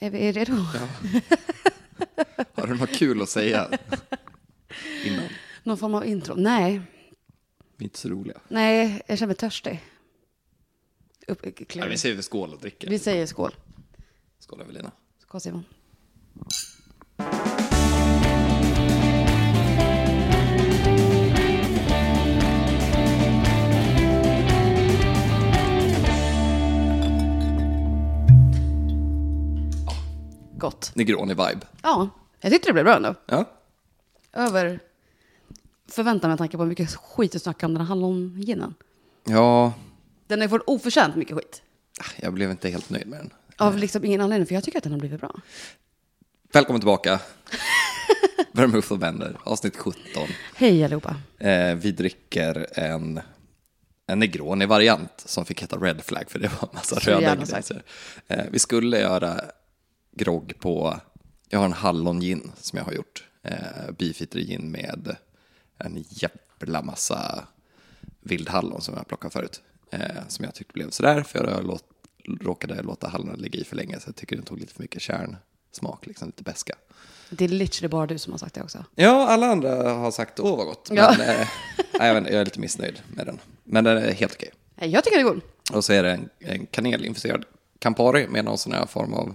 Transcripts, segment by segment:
Är vi redo? Har du något kul att säga innan? Någon form av intro? Nej, Vi är inte så roliga. nej, jag känner mig törstig. Upp, Nej, vi säger skål och dricker. vi säger skål. Skål Evelina. Skål Simon. Gott. Negroni-vibe. Ja, jag tyckte det blev bra ändå. Ja. Över förväntan med tanke på hur mycket skit du snackade om den här hallonginen. ja, Den har ju fått oförtjänt mycket skit. jag blev inte helt nöjd med den. Av liksom ingen anledning, för jag tycker att den har blivit bra. Välkommen tillbaka. Vermouth och vänner, avsnitt 17. Hej allihopa. Eh, vi dricker en, en Negroni-variant som fick heta Red Flag för det var en massa Så röda ingredienser. Eh, vi skulle göra grogg på, jag har en hallongin som jag har gjort. Eh, beefeater gin med en jävla massa vildhallon som jag har plockat förut. Eh, som jag tyckte blev sådär, för jag låt, råkade låta hallonen ligga i för länge så jag tycker den tog lite för mycket kärnsmak, liksom lite beska. Det är literally bara du som har sagt det också. Ja, alla andra har sagt åh vad gott. Men Ja. eh, nej, jag, vet, jag är lite missnöjd med den. Men den är helt okej. Jag tycker det är god. Och så är det en, en kanelinfuserad Campari med någon sån här form av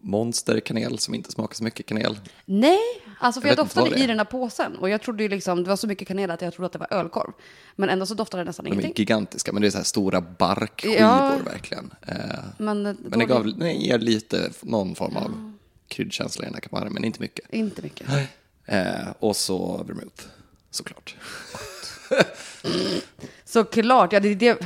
monsterkanel som inte smakar så mycket kanel. Nej, alltså för Jag jag, doftade är. i den här påsen och jag trodde ju liksom, det var så mycket kanel att jag trodde att det var ölkorv. Men ändå så doftade det nästan De är ingenting. gigantiska, men det är så här stora barkskivor Ja. verkligen. Eh, Men, men då- det gav, det ger lite någon form av kryddkänsla i den här Campari, men inte mycket. Inte mycket. Eh, och så vermouth, såklart. Såklart, ja det är det.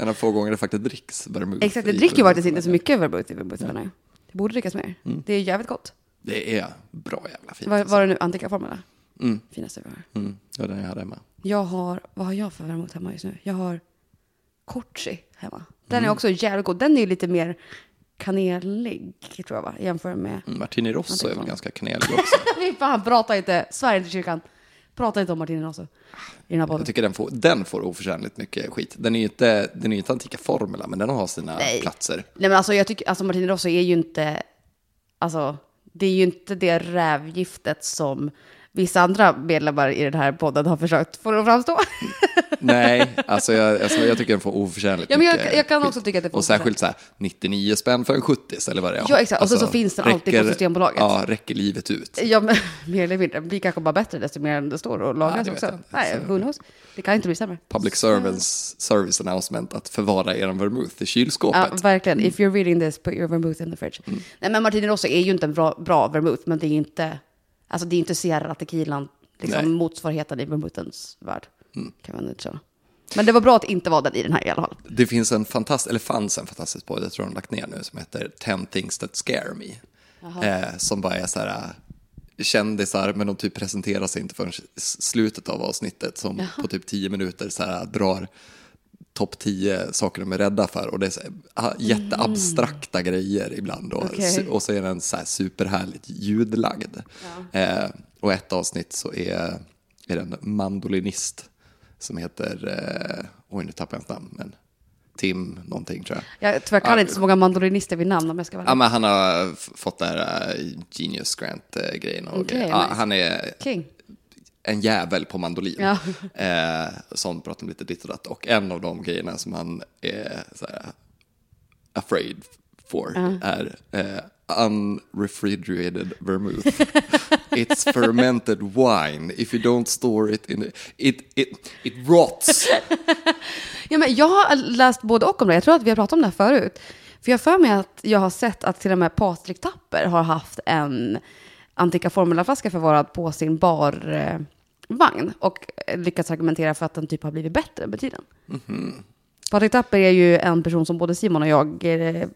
En av få gånger det faktiskt dricks vermouth. Exakt, det dricker ju vermouth. faktiskt inte så mycket vermouth i vermouthvänner. Det borde drickas mer. Mm. Det är jävligt gott. Det är bra jävla fint. Vad var det nu? Antika formula? Mm. Finaste vi har. Mm, det var den jag hade hemma. Jag har, vad har jag för vermouth hemma just nu? Jag har Corsi hemma. Den Mm. är också jävligt god. Den är lite mer kanelig, tror jag va? Jämfört med... Mm, Martini Rosso är väl ganska kanelig också. Fy fan, prata inte. Sverige till kyrkan. Prata inte om Martini också. I den här podden. Jag tycker den får, den får oförtjänligt mycket skit. Den är ju inte, den är inte Antika Formula, men den har sina Nej. platser. Nej men alltså jag tycker, alltså Martini Rosso är ju inte, alltså det är ju inte det rävgiftet som vissa andra medlemmar i den här podden har försökt få det att framstå. Nej, alltså jag, alltså jag tycker den får oförtjänligt Ja, men jag- mycket jag kan också tycka att det får Och särskilt så här 99 spänn för en 70 eller vad det är. Alltså, Ja, exakt. Och så- så finns den alltid på Systembolaget. Ja, räcker livet ut. ja men mer eller mindre, det blir kanske bara bättre desto mer det står och lagas Ja, också. Nej, Så- who knows? Det kan inte bli sämre. Public service, service announcement att förvara er vermouth i Ja, kylskåpet. verkligen. If you're reading this, put your vermouth in the fridge. Nej, men Martini Rosso är ju inte en bra, bra vermouth, men det är inte, alltså det är inte Sierra Tequilan, Nej. liksom motsvarigheten i vermouthens värld. Kan man inte säga. Men det var bra att inte var den i den här i alla fall. Det finns en fantastisk, eller fanns en fantastisk podd, jag tror de har lagt ner nu, som heter 10 things that scare me. Eh, som bara är så här eh, kändisar, men de typ presenterar sig inte förrän slutet av avsnittet, som på typ 10 minuter så här drar topp 10 saker de är rädda för. Och det är så ah, jätteabstrakta grejer ibland. Och, Okej. och så är den så här superhärligt ljudlagd. Eh, och ett avsnitt så är, är det en mandolinist som heter, eh, oj nu tappar jag hans namn, men Tim någonting tror jag. Jag tyvärr kan Ja. inte så många mandolinister vid namn om jag ska vara Ja, men han har fått det här eh, Genius Grant-grejen. och Okej, grejer. ja, nice. Han är King. En jävel på mandolin. Ja. Eh, som pratar om lite ditt och datt. Och en av de grejerna som han är så här, afraid for är eh, unrefrigerated vermouth. It's fermented wine. If you don't store it in... It, it, it rots. Ja, men jag har läst både och om det. Jag tror att vi har pratat om det här förut. För jag för mig att jag har sett att till och med Patrik Tapper har haft en Antika Formula-flaska förvarad på sin barvagn. Och lyckats argumentera för att den typ har blivit bättre med tiden. Patrik Tapper är ju en person som både Simon och jag, eh,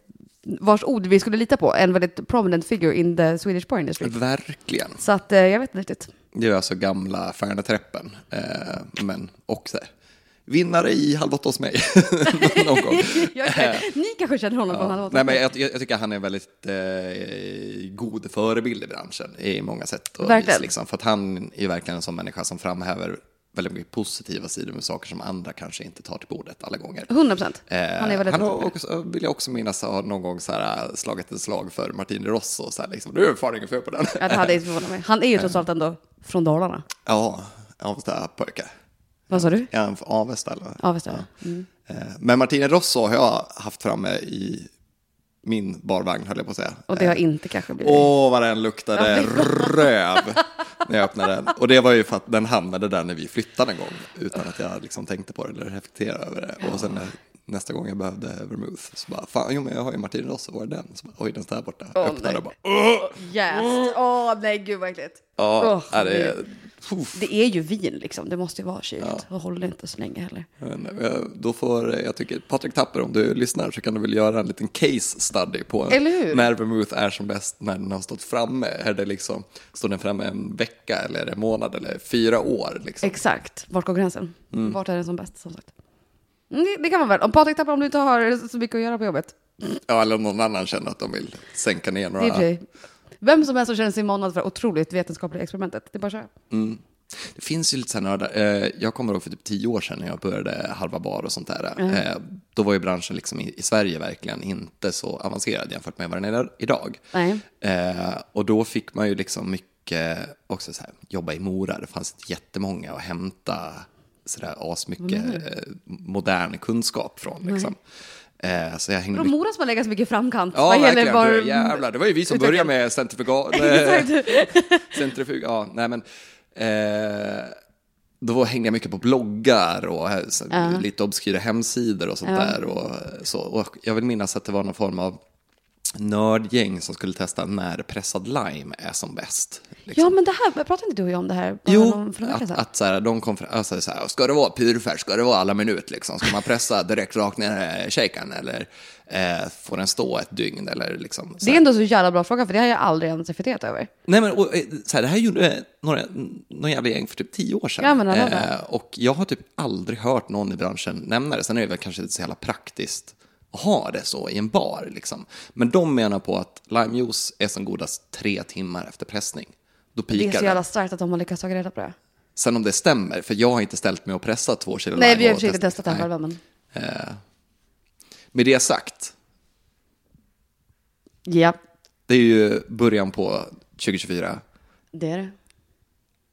vars ord vi skulle lita på. En väldigt prominent figure in the Swedish porn industry. Verkligen. Så att eh, jag vet inte riktigt. Det är alltså gamla Färneträppen. Eh, men också vinnare i Halv åtta hos mig. Någon gång. Jag, ni kanske känner honom från Ja. halv Nej, men jag, jag, tycker han är en väldigt eh, god förebild i branschen i många sätt. Och Verkligen. vis, liksom, för att han är verkligen en sån människa som framhäver väldigt mycket positiva sidor med saker som andra kanske inte tar till bordet alla gånger. 100 procent. Eh, Han är väldigt han har också, vill jag också minnas, har någon gång så här, äh, slagit ett slag för Martin Rosso. Så här, liksom, du är fan inget fel på den. Ja, det hade inte förvånat mig. Han är ju trots allt ändå från Dalarna. ja, Avesta pojke. Vad sa du? Från Avesta eller? Avesta. Mm. Eh, Men Martine Rosso har jag haft framme i min barvagn, höll jag på att säga. Och det har inte kanske blivit... Åh, vad den luktade röv när jag öppnade den. Och det var ju för att den hamnade där när vi flyttade en gång, utan att jag liksom tänkte på det eller reflekterade över det. Och sen nästa gång jag behövde vermouth så bara, fan, jo men jag har ju Martin Rosso, var är den? Så bara, oj, den står där borta. Åh, Öppnade nej. och bara, åh! Yes. Åh, nej, gud vad äckligt. Ja, Åh, är det, det- är ju vin liksom. Det måste ju vara kylt. Och håller inte så länge heller. Men, Då får, jag tycker, Patrik Tapper, om du lyssnar så kan du väl göra en liten case study på när vermouth är som bäst när den har stått framme. Är det liksom, står den framme en vecka eller en månad eller fyra år? Liksom? Exakt. Vart går gränsen? Vart är den som bäst som sagt? Mm, Det, kan man väl. Om Patrik tappar om du inte har så mycket att göra på jobbet. Ja, eller om någon annan känner att de vill sänka ner några. sig- Vem som helst som känner sig manad för otroligt vetenskapliga experimentet. Det är bara så här. Det finns ju lite så här nördar. Eh, Jag kommer ihåg för typ tio år sedan när jag började halva bar och sånt där. Eh, Då var ju branschen liksom i Sverige verkligen inte så avancerad jämfört med vad den är idag. Eh, och då fick man ju liksom mycket, också så här, jobba i Mora. Det fanns jättemånga att hämta sådär asmycket eh, modern kunskap från. Liksom. Eh, så jag hängde Från. Mora som har legat så mycket framkant. Ja, vad verkligen. För, jävlar, det var ju vi som började med centrifugal... Centrifug, ja, nej men. Eh, då hängde jag mycket på bloggar och eh, så, lite obskyra hemsidor och sånt där. Och, så. och jag vill minnas att det var någon form av nördgäng som skulle testa när pressad lime är som bäst. liksom. Ja, men det här, pratade inte du och jag om det här? Jo, några att, att så här, de kom fram, alltså, så här, ska det vara purfärsk, ska det vara alla minut liksom? Ska man pressa direkt rakt ner i shakern eller eh, får den stå ett dygn eller liksom? Det är ändå så jävla bra fråga, för det har jag aldrig ens reflekterat över. Nej men och, eh, så här, det här gjorde eh, några, någon jävla gäng för typ tio år sedan. Ja, men eh, och jag har typ aldrig hört någon i branschen nämna det. Sen är det väl kanske inte så jävla praktiskt ha det så i en bar liksom. Men de menar på att limejuice är som godast tre timmar efter pressning. Då Det är pikar så jävla starkt att de har lyckats ta reda på det. Sen om det stämmer, för jag har inte ställt mig och pressat två kilo Nej, lime vi har försökt testa det här Nej. själva, men... Med det sagt, Ja, det är ju början på 2024. det är det.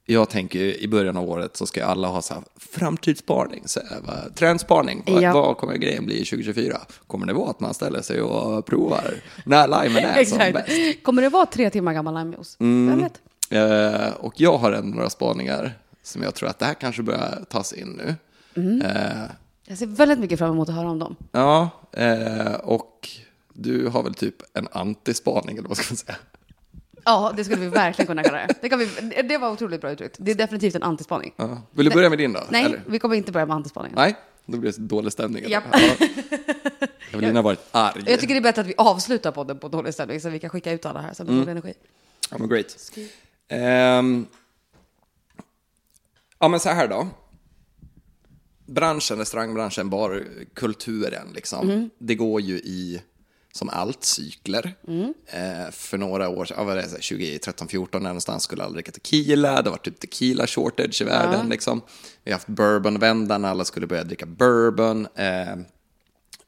Jag tänker i början av året så ska alla ha så här framtidsspaning, så här, trendspaning. Vad, Ja. vad kommer grejen bli 2024? Kommer det vara att man ställer sig och provar när limen är som bäst? Kommer det vara tre timmar gammal limejuice? Vem vet? Eh, och jag har en, några spaningar som jag tror att det här kanske börjar tas in nu. Mm. Eh, Jag ser väldigt mycket fram emot att höra om dem. ja, eh, och du har väl typ en antispaning eller vad ska man säga? Ja, det skulle vi verkligen kunna kalla det. Det, kan vi, det var otroligt bra uttryckt. Det är definitivt en antispaning. Ja. Vill du börja med din då? Nej, eller? vi kommer inte börja med antispaning. Nej, då blir det så dålig stämning. Japp. Ja. Evelina har varit arg. Jag tycker det är bättre att vi avslutar podden på dålig stämning så vi kan skicka ut alla här som Mm. dålig energi. Ja, men great. Ehm, ja, men så här då. Branschen, restaurangbranschen, barkulturen, liksom. Det går ju i, som allt, cykler. Eh, för några år sedan, ja, vad är det, så här, 2013, 14 någonstans skulle alla dricka tequila. Det var typ tequila shortage i världen, liksom. Vi har haft bourbonvändan, alla skulle börja dricka bourbon. Eh,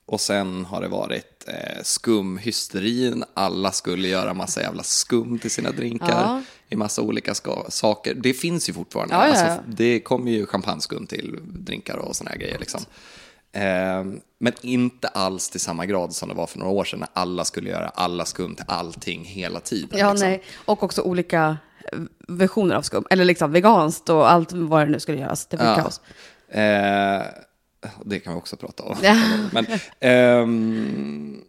och sen har det varit eh, skumhysterin. Alla skulle göra massa jävla skum till sina drinkar Ja. i massa olika ska- saker. Det finns ju fortfarande. Ja. Alltså, det kommer ju champagneskum till drinkar och såna här grejer. Liksom. Eh, men inte alls till samma grad som det var för några år sedan när alla skulle göra alla skum till allting hela tiden. Ja, liksom. nej. Och också olika eh, versioner av skum. Eller liksom veganskt och allt vad det nu skulle göras. Det blir Ja. kaos. Eh, det kan vi också prata om. Ja. Men, ehm,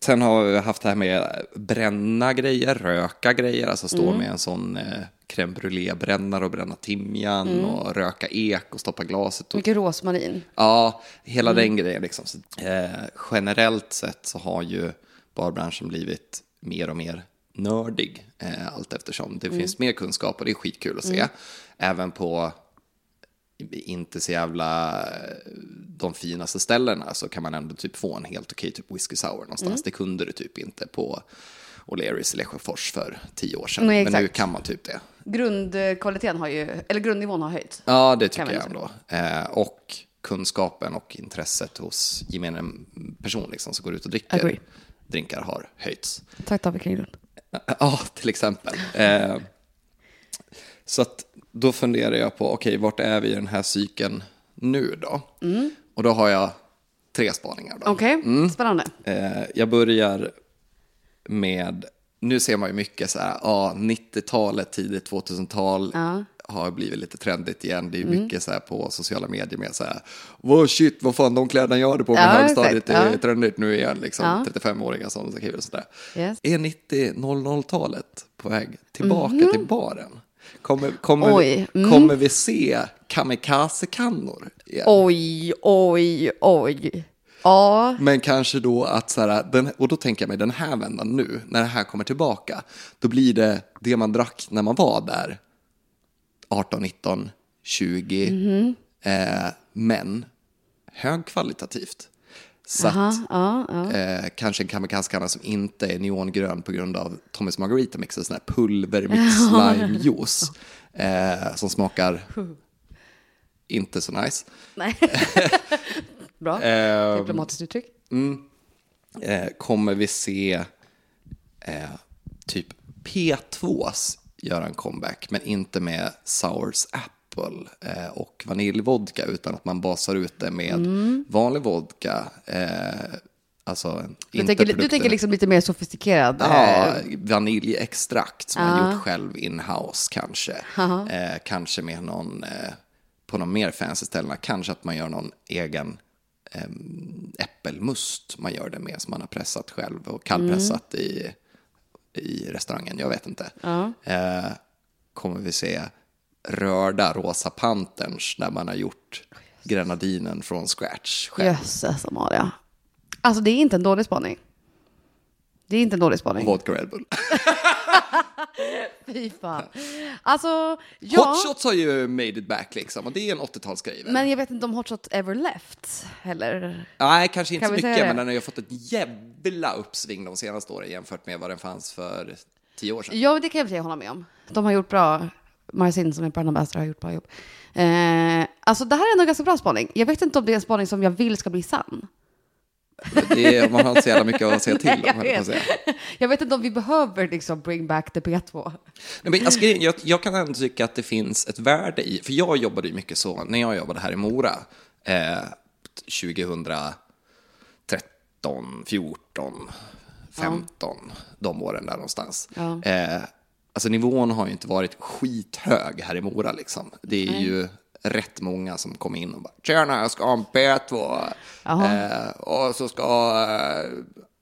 sen har vi haft det här med bränna grejer, röka grejer, alltså stå Mm. med en sån eh, crème brûlée-brännare och bränna timjan Mm. och röka ek och stoppa glaset. Och, Mycket rosmarin. ja, hela Mm. den grejen liksom. Så, eh, generellt sett så har ju barbranschen blivit mer och mer nördig eh, allt eftersom. Det Mm. finns mer kunskap och det är skitkul att se. Även på inte så jävla eh, de finaste ställena så kan man ändå typ få en helt okej typ whisky sour någonstans. Mm. Det kunde du typ inte på O'Learys i Lesjöfors för tio år sedan. Nej, Men nu kan man typ det. Grundkvaliteten har ju, eller grundnivån har höjts. Ja, det tycker jag ändå. Eh, och kunskapen och intresset hos gemene person liksom, som går ut och dricker Agree. drinkar har höjts. Tack David Kringlund. Ja, till exempel. Eh, så att då funderar jag på, okej, vart är vi i den här cykeln nu då? Och då har jag tre spaningar. Okej, spännande. Eh, jag börjar med, nu ser man ju mycket så här, ja, 90-talet, tidigt 2000-tal har blivit lite trendigt igen. Det är ju mycket så här på sociala medier med så här, vad shit, vad fan de kläderna jag hade på mig Ja, högstadiet är ja. trendigt nu igen, liksom. Ja. 35-åringar som skriver sådär. Yes. Är 90-00-talet på väg tillbaka till baren? Kommer, kommer, Oj, mm. kommer vi se kamikaze-kannor igen? Oj, oj, oj. Ja, Men kanske då att så här, den, och då tänker jag mig den här vändan nu, när det här kommer tillbaka, då blir det det man drack när man var där, 18, 19, 20, eh, men högkvalitativt. Så att, ja, ja. eh, kanske en kamikaze som inte är neongrön på grund av Tommys Margarita Mix, en sån här pulvermix limejuice eh, som smakar inte så nice. nej. Bra, Eh, diplomatiskt uttryck. eh, kommer vi se eh, typ P2s göra en comeback, men inte med Sours Apple eh, och vaniljvodka, utan att man basar ut det med vanlig vodka. Eh, alltså Du inte tänker, du tänker liksom lite mer sofistikerad. Ja, eh, vaniljextrakt som man gjort själv in-house kanske. Eh, kanske med någon, eh, på någon mer fancy ställena, kanske att man gör någon egen eh, äppelmust man gör det med som man har pressat själv och kallpressat i, i restaurangen. Jag vet inte. Eh, kommer vi se rörda rosa panterns när man har gjort grenadinen från scratch själv. Jösses Amalia. Alltså det är inte en dålig spaning. Det är inte en dålig spaning. Vodka Red Bull. Fy fan. Alltså, ja. Hot shots har ju made it back liksom och det är en 80-talsgrej. väl? Men jag vet inte om Hot Shot ever left heller. Nej, kanske inte Kan så mycket, men den har ju fått ett jävla uppsving de senaste åren jämfört med vad den fanns för tio år sedan. Ja, det kan jag sig hålla med om. De har gjort bra. Marcin som är ambassador har gjort bra jobb. Eh, alltså det här är en ganska bra spaning. Jag vet inte om det är en spaning som jag vill ska bli sann. Det är, man har inte så jävla mycket att säga till om, jag, höll jag säga. jag vet inte om vi behöver liksom bring back the P2. Nej, men alltså, jag, jag kan ändå tycka att det finns ett värde i, för jag jobbade ju mycket så, när jag jobbade här i Mora, eh, 2013, 14, 15, de åren där någonstans. Ja. Eh, alltså nivån har ju inte varit skithög här i Mora liksom. Det är ju rätt många som kommer in och bara “Tjena, jag ska ha en P2” eh, och så ska eh,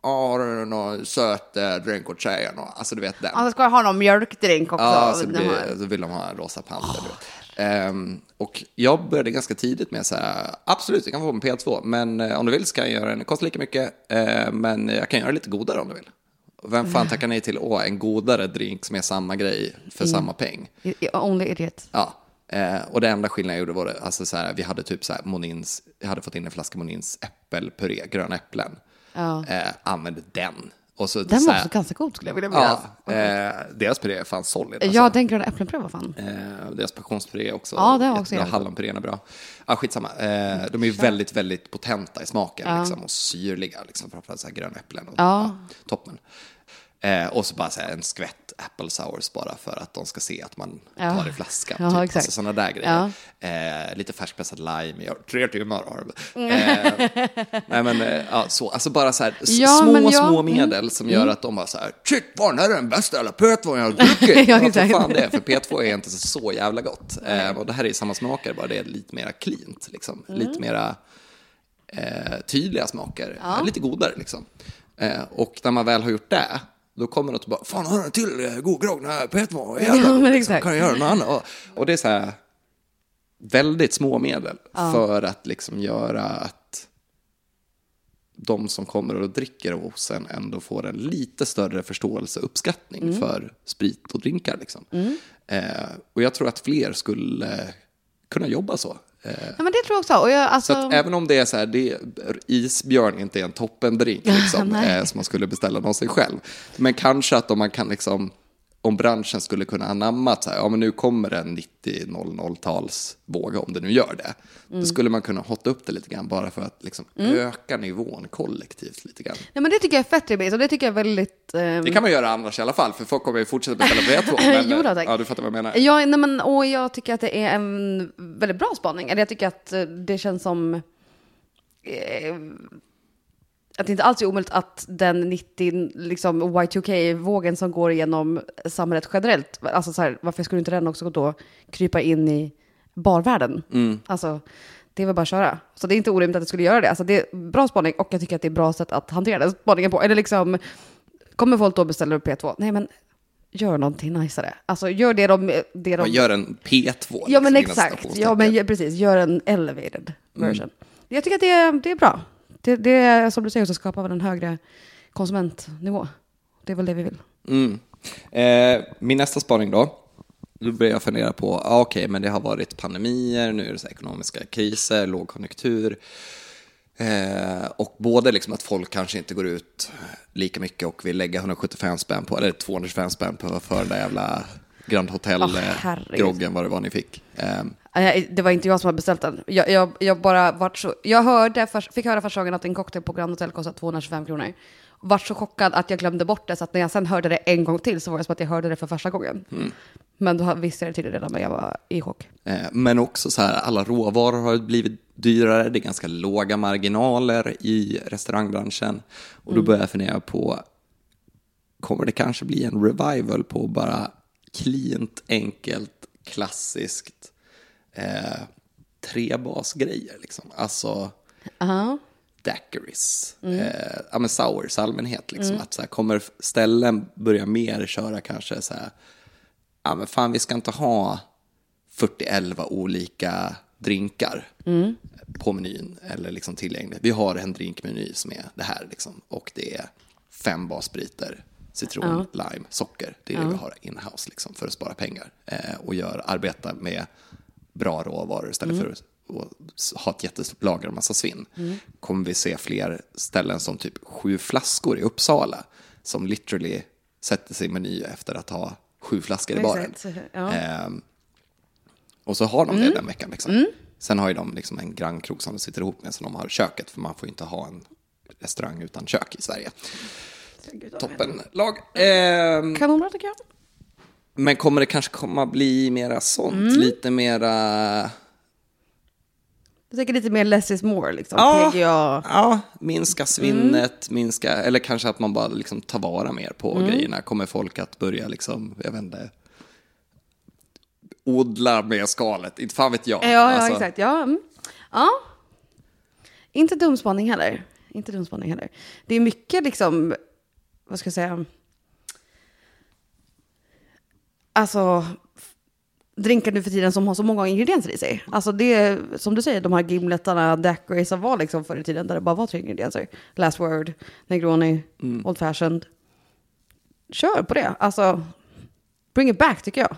“Ja, har du någon söt eh, drink åt tjejen?” och, Alltså du vet den. Alltså ska jag ha någon mjölkdrink också? Ja, så, Den blir, så vill de ha en rosa panter. vet. Ehm, och jag började ganska tidigt med så här, absolut, du kan få en P2, men eh, om du vill så kan jag göra den, det kostar lika mycket, eh, men jag kan göra det lite godare om du vill. Vem fan tackar nej till åh, en godare drink som är samma grej för samma peng? Only idiot. Ja, eh, och det enda skillnaden jag gjorde var det, alltså så här, vi hade typ så här Monins, jag hade fått in en flaska Monins äppelpuré, gröna äpplen. Eh, använde den. Och så, Den så var också ganska god skulle jag vilja minnas. Ja, eh, deras puré är fan solid. alltså. Ja, den gröna äppelpuré, vad fan. Eh, deras passionspuré också. Ja, det har också jättebra. Hallonpurén är bra. Ja, skitsamma. Eh, de är ju väldigt, väldigt potenta i smaken liksom, och syrliga. Liksom, framförallt så här gröna äpplen. Och, Ja. toppen. Eh, och så bara så här, en skvätt apple sours bara för att de ska se att man Ja. tar i flaskan. Ja, typ. exakt. Alltså sådana där grejer. Eh, lite färskpressad lime. Jag, tre timmar har det. Mm. Eh, nej men, eh, ja, så. Alltså bara så här, Ja, små, ja. Mm. små medel som gör att de bara så här, shit, vad är den bästa jävla P2 jag har druckit? Ja, ja, exakt. fan det är, för P2 är inte så, så jävla gott. Eh, och det här är samma smaker, bara det är lite mera cleant, liksom. Mm. Lite mera eh, tydliga smaker, lite godare liksom. Och när man väl har gjort det, då kommer något och bara, fan har du en till eh, god grogg? Här P2 är jävla Ja, liksom. Kan jag göra något annat? Och, det är så här, väldigt små medel för att liksom göra att de som kommer och dricker hos en ändå får en lite större förståelse och uppskattning Mm. för sprit och drinkar. Liksom. Eh, och jag tror att fler skulle kunna jobba så. Eh, Ja, men det tror jag också. Och jag, alltså, så även om det är så här, det, isbjörn inte är en toppendrink liksom, eh, som man skulle beställa någonsin själv. Men kanske att om man kan liksom om branschen skulle kunna anamma att ja, men nu kommer en 90-00-talsvåg, om det nu gör det, Mm. då skulle man kunna hotta upp det lite grann bara för att liksom öka nivån kollektivt lite grann. Nej, men det tycker jag är fett rimligt och det tycker jag är väldigt... ehm, Det kan man göra annars i alla fall, för folk kommer ju fortsätta beställa på V2. Men, Jo då, tack. ja, du fattar vad jag menar. Ja, nej, men, och jag tycker att det är en väldigt bra spaning. Eller jag tycker att eh, det känns som... Eh, att det inte alls är omöjligt att den 90, liksom Y2K-vågen som går igenom samhället generellt, alltså så här, varför skulle inte den också då krypa in i barvärlden? Alltså, det är väl bara att köra. Så det är inte orimligt att det skulle göra det. Alltså, det är bra spaning och jag tycker att det är bra sätt att hantera den spaningen på. Eller liksom, kommer folk då beställa upp P2? Nej, men gör någonting najsare. Alltså, gör det de... Det de gör en P2. Ja men liksom, exakt, ja men precis, gör en elevated Mm. version. Jag tycker att det är, det är bra. Det, det är som du säger, så skapar en högre konsumentnivå. Det är väl det vi vill. Mm. Eh, min nästa spaning då. Då börjar jag fundera på, ah, okej, men det har varit pandemier, nu är det så här ekonomiska kriser, lågkonjunktur. Eh, och både liksom att folk kanske inte går ut lika mycket och vill lägga 175 spänn på, eller 225 spänn på för den där jävla Grand Åh, herregud. Hotel-groggen, vad det var ni fick. Eh, Nej, Det var inte jag som hade beställt den. Jag, jag, jag bara vart så, jag hörde, fick höra första gången att en cocktail på Grand Hotel kostar 225 kronor. Vart så chockad att jag glömde bort det, så att när jag sen hörde det en gång till så var det som att jag hörde det för första gången. Mm. Men då visste jag det tydligen redan, men jag var i chock. Eh, Men också så här, alla råvaror har blivit dyrare, det är ganska låga marginaler i restaurangbranschen. Och då börjar jag fundera på, kommer det kanske bli en revival på bara cleant, enkelt, klassiskt eh, trebasgrejer liksom? Alltså Ja. daiquiris, eh, ja men sours allmänhet liksom. Att så här, kommer ställen börja mer köra kanske så här, ja men fan vi ska inte ha 41 olika drinkar på menyn eller liksom tillgängligt. Vi har en drinkmeny som är det här liksom och det är fem basbriter, citron, lime, socker. Det är det vi har in-house liksom för att spara pengar eh, och gör, arbeta med bra råvaror istället för att ha ett jättestort lager och massa svinn. Kommer vi se fler ställen som typ sju flaskor i Uppsala som literally sätter sig i meny efter att ha sju flaskor i baren. Ja. Ehm, och så har de det den veckan. Liksom. Sen har ju de liksom en grannkrog som de sitter ihop med, så de har köket, för man får ju inte ha en restaurang utan kök i Sverige. Toppenlag. Ehm, Kanonbra tycker jag. men kommer det kanske komma bli mera sånt? Lite mera... Jag tänker lite mer less is more, liksom. Ja. PGA. Ja, minska svinnet, minska, eller kanske att man bara liksom tar vara mer på grejerna. Kommer folk att börja liksom, jag vet inte, odla med skalet? Inte fan vet jag. Ja, ja Alltså, exakt. Ja. Mm. ja. Inte dumspaning heller. Inte dumspaning heller. Det är mycket liksom, vad ska jag säga, alltså drinkar nu för tiden som har så många ingredienser i sig. Alltså det som du säger, de här gimletarna, daiquiris som var liksom förr i tiden där det bara var tre ingredienser. Last word, negroni, old fashioned. Kör på det. Alltså, bring it back tycker jag.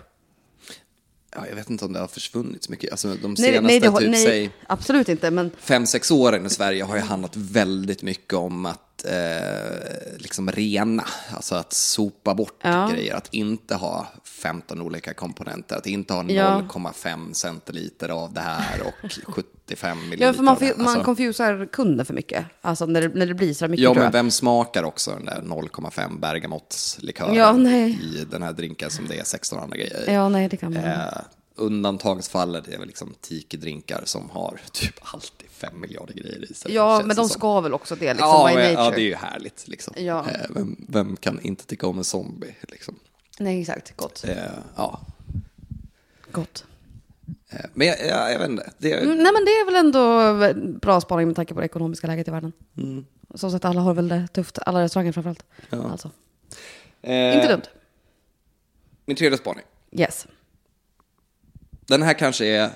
Ja, jag vet inte om det har försvunnit så mycket. Alltså, de Nej, senaste nej, det, har- typ, nej säg, absolut inte. Men fem, sex åren i Sverige har ju handlat väldigt mycket om att eh, liksom rena, alltså att sopa bort Ja. grejer, att inte ha 15 olika komponenter, att inte ha Ja. 0,5 centiliter av det här och 75 milliliter Ja, för man, får- man Alltså, confusar kunden för mycket. Alltså när det, när det blir så mycket. Ja, men vem smakar också den där 0,5 bergamotslikören Ja, i den här drinken som det är 16 andra grejer i? Ja, nej, det kan man. Eh, undantagsfallet är väl liksom tiki-drinkar som har typ alltid fem miljarder grejer i sig. ja, men de som. ska väl också det, liksom, ja, by nature. ja, det är ju härligt liksom. Ja. Eh, vem, vem kan inte tycka om en zombie liksom? Nej, exakt. Gott. Eh, ja. Gott. Eh, men jag, jag, jag vet inte. Det, Mm, nej, men det är väl ändå bra spaning med tanke på det ekonomiska läget i världen. Mm. Som sagt, alla har väl det tufft. Alla restauranger framförallt. Ja. Alltså. eh, Inte dumt. Min tredje spaning. Yes. Den här kanske är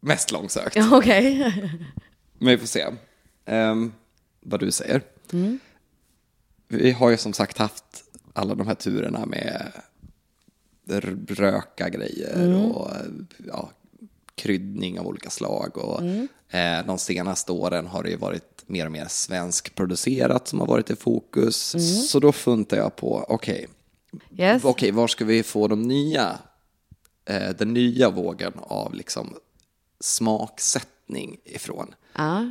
mest långsökt. Okej. Men vi får se Ehm, vad du säger. Mm. Vi har ju som sagt haft alla de här turerna med röka grejer Mm. och ja, kryddning av olika slag. Och, Mm. eh, de senaste åren har det ju varit mer och mer svenskproducerat som har varit i fokus. Mm. Så då funtar jag på, okej, Yes. Okej, var ska vi få de nya, eh, den nya vågen av liksom smaksättning ifrån? Ja.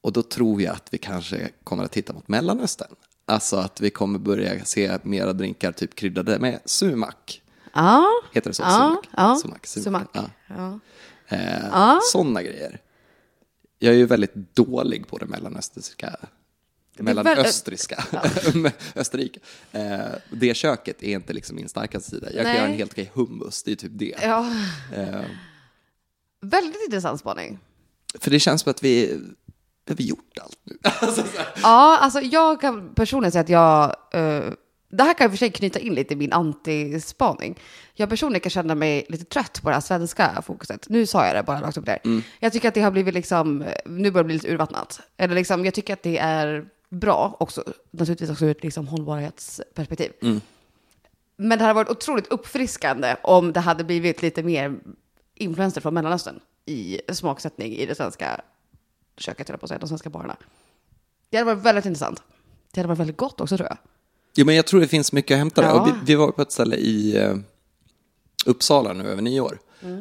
Och då tror jag att vi kanske kommer att titta mot Mellanöstern. Alltså att vi kommer börja se mera drinkar typ kryddade med sumak. Ja. Heter det så? Ja, sumak? ja. Sumak. Sumak. Ja. Ja. Eh, Ja. Sådana grejer. Jag är ju väldigt dålig på det mellanösterska. Mellanöstriska. Österrike. Eh, det köket är inte liksom min starkaste sida. Jag kan Nej. göra en helt okej hummus, det är typ det. ja. Eh, Väldigt intressant spaning. för det känns som att vi, vi har gjort allt nu. Alltså. Ja, alltså jag kan personligen säga att jag... eh, det här kan och för sig knyta in lite i min antispaning. Jag personligen kan känna mig lite trött på det här svenska fokuset. Nu sa jag det bara rakt upp där. Jag tycker att det har blivit liksom, nu börjar det bli lite urvattnat. Eller liksom, jag tycker att det är bra också, naturligtvis också ur ett liksom hållbarhetsperspektiv. Men det hade varit otroligt uppfriskande om det hade blivit lite mer influenser från Mellanöstern i smaksättning i det svenska köket, eller på att säga, de svenska barerna. Det hade varit väldigt intressant. Det hade varit väldigt gott också tror jag. Jo, men jag tror det finns mycket att hämta där. Ja. Vi, vi var på ett ställe i eh, Uppsala nu över nyår.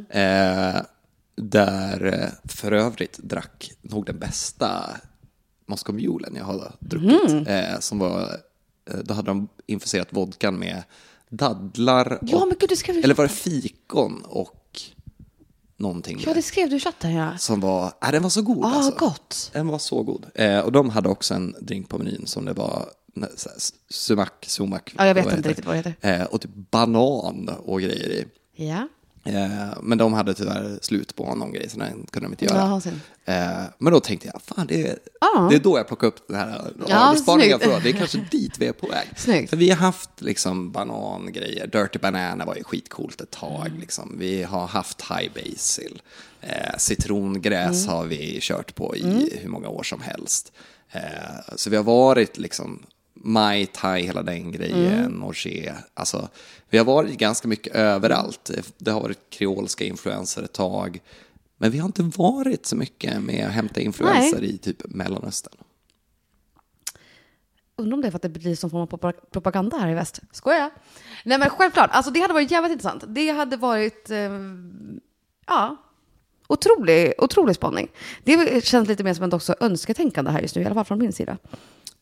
Eh, där eh, för övrigt drack nog den bästa Moscow Mulen jag har druckit. Eh, som var, eh, då hade de infuserat vodkan med dadlar Ja, och, men gud, det skrev du i eller var det fikon och någonting Ja, det skrev du i chatten ja. Som var, äh, den var så god Ah, alltså. gott. Den var så god. Eh, och de hade också en drink på menyn som det var sumak, sumak. Ja, jag vet inte riktigt vad det heter. Eh, och typ banan och grejer i. Ja. Eh, men de hade tyvärr slut på någon grej, så den kunde de inte Ja, göra. synd. Eh, men då tänkte jag, fan det är, Ja. det är då jag plockar upp den här Ja, ja, spaningen snyggt. från. Det är kanske dit vi är på väg. Snyggt. För vi har haft liksom banangrejer, Dirty Banana var ju skitcoolt ett tag. Mm. Liksom. Vi har haft High Basil, eh, citrongräs Mm. har vi kört på i hur många år som helst. Eh, så vi har varit liksom Mai Tai, hela den grejen, Mm. Orché. Alltså, vi har varit ganska mycket överallt. Det har varit kreolska influenser ett tag. Men vi har inte varit så mycket med att hämta influenser i typ Mellanöstern. Undrar om det är för att det blir som form av propa- propaganda här i väst. Skoja. Nej men självklart, alltså det hade varit jävligt intressant. Det hade varit, eh, ja, otrolig, otrolig spaning. Det känns lite mer som ett också önsketänkande här just nu, i alla fall från min sida.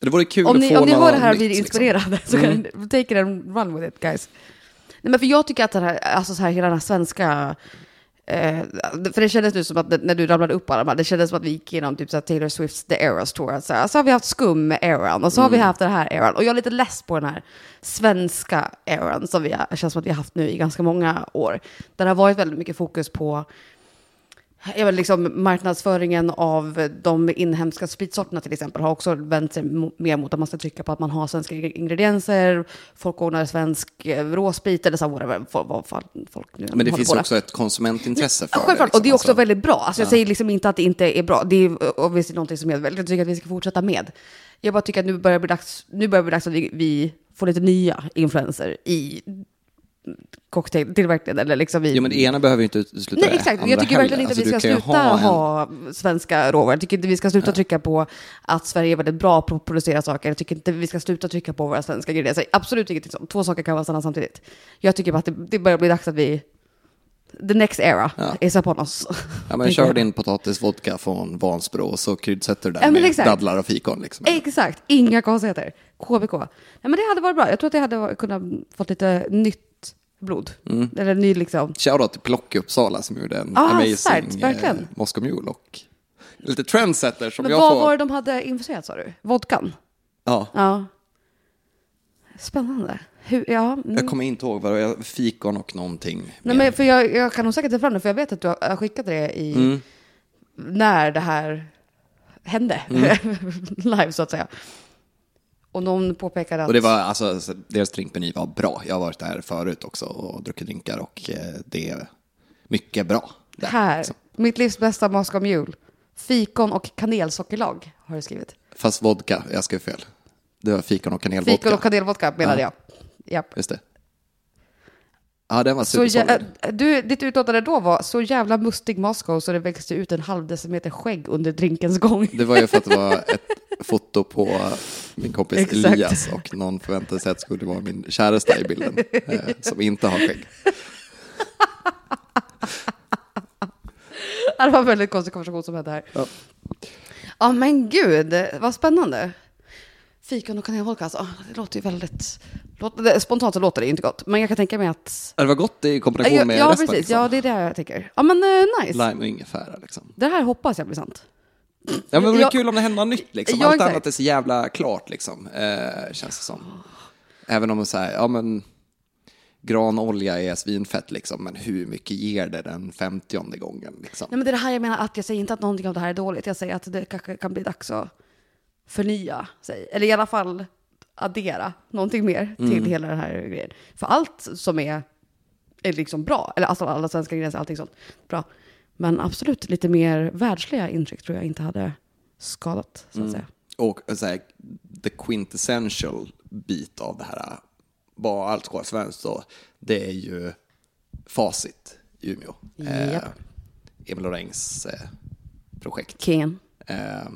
Det vore kul Om att ni, få om ni hör det här och blir liksom. inspirerade så kan ni take it and run with it guys. Nej, men för jag tycker att den här, alltså så här, hela den här svenska, eh, för det kändes nu som att när du ramlade upp alla de här, det kändes som att vi gick igenom typ så här Taylor Swifts The Eras Tour. Så, här, så har vi haft skum-eran och så har vi haft den här eran. Och jag är lite less på den här svenska eran som vi har, känns som att vi har haft nu i ganska många år. Där det har varit väldigt mycket fokus på vet, liksom, marknadsföringen av de inhemska spritsorterna till exempel har också vänt sig mer mot att man ska trycka på att man har svenska ingredienser, folk ordnar svensk eh, råsprit eller så whatever, vad fan folk nu Men det finns också ett konsumentintresse för Ja, Självklart, det. och det är också liksom. väldigt bra. Alltså, jag säger liksom inte att det inte är bra. Det är obviously någonting som jag väldigt tycker att vi ska fortsätta med. Jag bara tycker att nu börjar det bli dags, nu börjar det bli dags att vi, vi får lite nya influenser i cocktailtillverkningen. Eller liksom i... Jo, men det ena behöver ju inte utesluta Nej, exakt. andra Jag tycker verkligen inte att vi Alltså, ska sluta ha en- ha, svenska råvaror. Jag tycker inte vi ska sluta trycka på att Sverige är väldigt bra på att producera saker. Jag tycker inte vi ska sluta trycka på våra svenska ingredienser. Absolut ingenting sånt. Två saker kan vara sanna samtidigt. Jag tycker bara att det, det börjar bli dags att vi... The next era Ja. is upon us. Ja, men kör din potatisvodka från Vansbro och så kryddsätter du den Ja, med exakt. dadlar och fikon. Liksom. Exakt, inga konstigheter. KBK. Nej, men det hade varit bra. Jag tror att det hade kunnat fått lite nytt blod. Mm. Eller ny liksom. Shoutout till Plock i Uppsala som gjorde en Ah, amazing starkt, verkligen. eh, Moscow Mule och lite trendsetter som Men jag vad får. var det de hade infuserat sa du? Vodkan? Ja, Ja. Spännande. Hur, ja. mm. jag kommer inte ihåg vad det var, fikon och någonting. Nej, mer. men för jag, jag kan nog säkert ta fram det, för jag vet att du har skickat det i, Mm. när det här hände. Live, så att säga. Och någon påpekade att... Och det var, alltså, så deras drinkmeny var bra. Jag har varit där förut också och druckit drinkar och eh, det är mycket bra. Där, Här, liksom. mitt livs bästa Moscow Mule. Fikon och kanelsockerlag, har du skrivit. Fast vodka, jag skrev fel. Det var fikon och kanelvodka. Fikon och kanelvodka menade Ja. jag. Japp. Just det. Ja, den var supersolid. äh, du, ditt utlåtande då var så jävla mustig Moscow så det växte ut en halv decimeter skägg under drinkens gång. Det var ju för att det var ett foto på min kompis Exakt. Elias och någon förväntade sig att det skulle vara min käresta i bilden, eh, som inte har skägg. Det var en väldigt konstig konversation som hände här. Ja. Ja men gud, vad spännande. Fikon och kanelholk alltså, det låter ju väldigt... Spontant så låter det inte gott, men jag kan tänka mig att... Det var gott i kombination Ja, med ja resten. precis, liksom. ja det är det jag tänker. Ja men eh, nice. Lime och ingefära liksom. Det här hoppas jag blir sant. Ja, men det Ja. kul om det hände något nytt liksom. Ja, Allt exakt. annat är så jävla klart liksom, eh, känns det som. Även om man säger, ja men granolja är svinfett liksom, men hur mycket ger det den femtionde gången liksom? Nej men det är det här jag menar, att jag säger inte att någonting av det här är dåligt. Jag säger att det kanske kan bli dags att förnya sig. Eller i alla fall addera någonting mer till Mm. hela den här grejen. För allt som är, är liksom bra, eller alltså alla svenska gränser, allting sånt, bra. Men absolut lite mer världsliga intryck tror jag inte hade skadat, så att Mm. säga. Och så här, the quintessential bit av det här, vad allt ska vara svenskt då, det är ju facit i Umeå. Eh, Japp. Emil Lorängs eh, projekt. Kingen. Eh,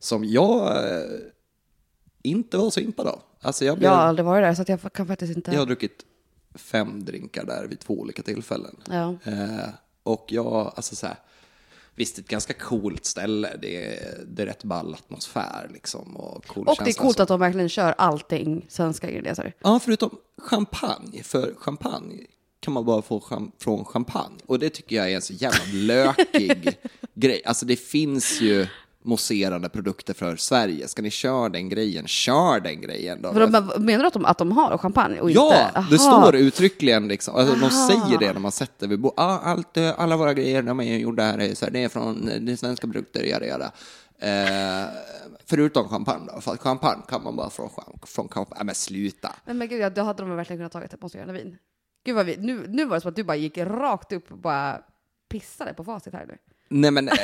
som jag eh, inte var så impad av. Alltså jag, Jag blev, har aldrig varit där, så jag kan faktiskt inte... jag har druckit fem drinkar där vid två olika tillfällen. Ja. Eh, och jag, alltså så här, visst ett ganska coolt ställe, det är, det är rätt ball atmosfär liksom. Och, cool Och det är coolt så. att de verkligen kör allting svenska ingredienser. Ja, förutom champagne, för champagne kan man bara få cham- från champagne. Och det tycker jag är en så jävla lökig grej. Alltså det finns ju mousserande produkter för Sverige. Ska ni köra den grejen, kör den grejen då. De, menar du att de, att de har champagne och Ja, inte... det står uttryckligen liksom. Alltså, de säger det när man sätter vid bordet. Ah, allt, eh, alla våra grejer de är gjorda här, är så här, det är från eh, det är svenska produkter, jada, jada. Eh, förutom champagne då, för champagne kan man bara från, från champagne. Ja, men sluta. Nej men gud, ja, då hade de verkligen kunnat tagit ett monsterande vin. Gud vad vi, nu, nu var det som att du bara gick rakt upp och bara pissade på facit här nu. Nej men, eh,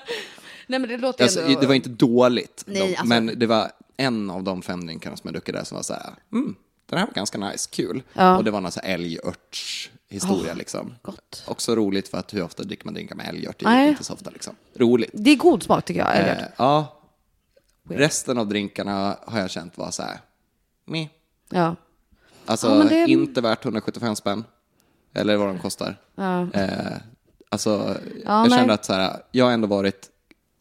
Nej men det låter alltså, ändå... det var inte dåligt. Nej, de, alltså- Men det var en av de fem drinkarna som jag druckit där som var så här, mm, den här var ganska nice, kul. Ja. Och det var någon så här älgörtshistoria liksom. gott. Också roligt för att hur ofta dricker man drinkar med älgört? Det är inte så ofta liksom. Roligt. Det är god smak tycker jag. Eh, ja. Resten av drinkarna har jag känt var så här, meh. Ja. Alltså Ja, det- inte värt 175 spänn. Eller vad de kostar. Ja. Eh, alltså, jag nej. kände att så här, jag har ändå varit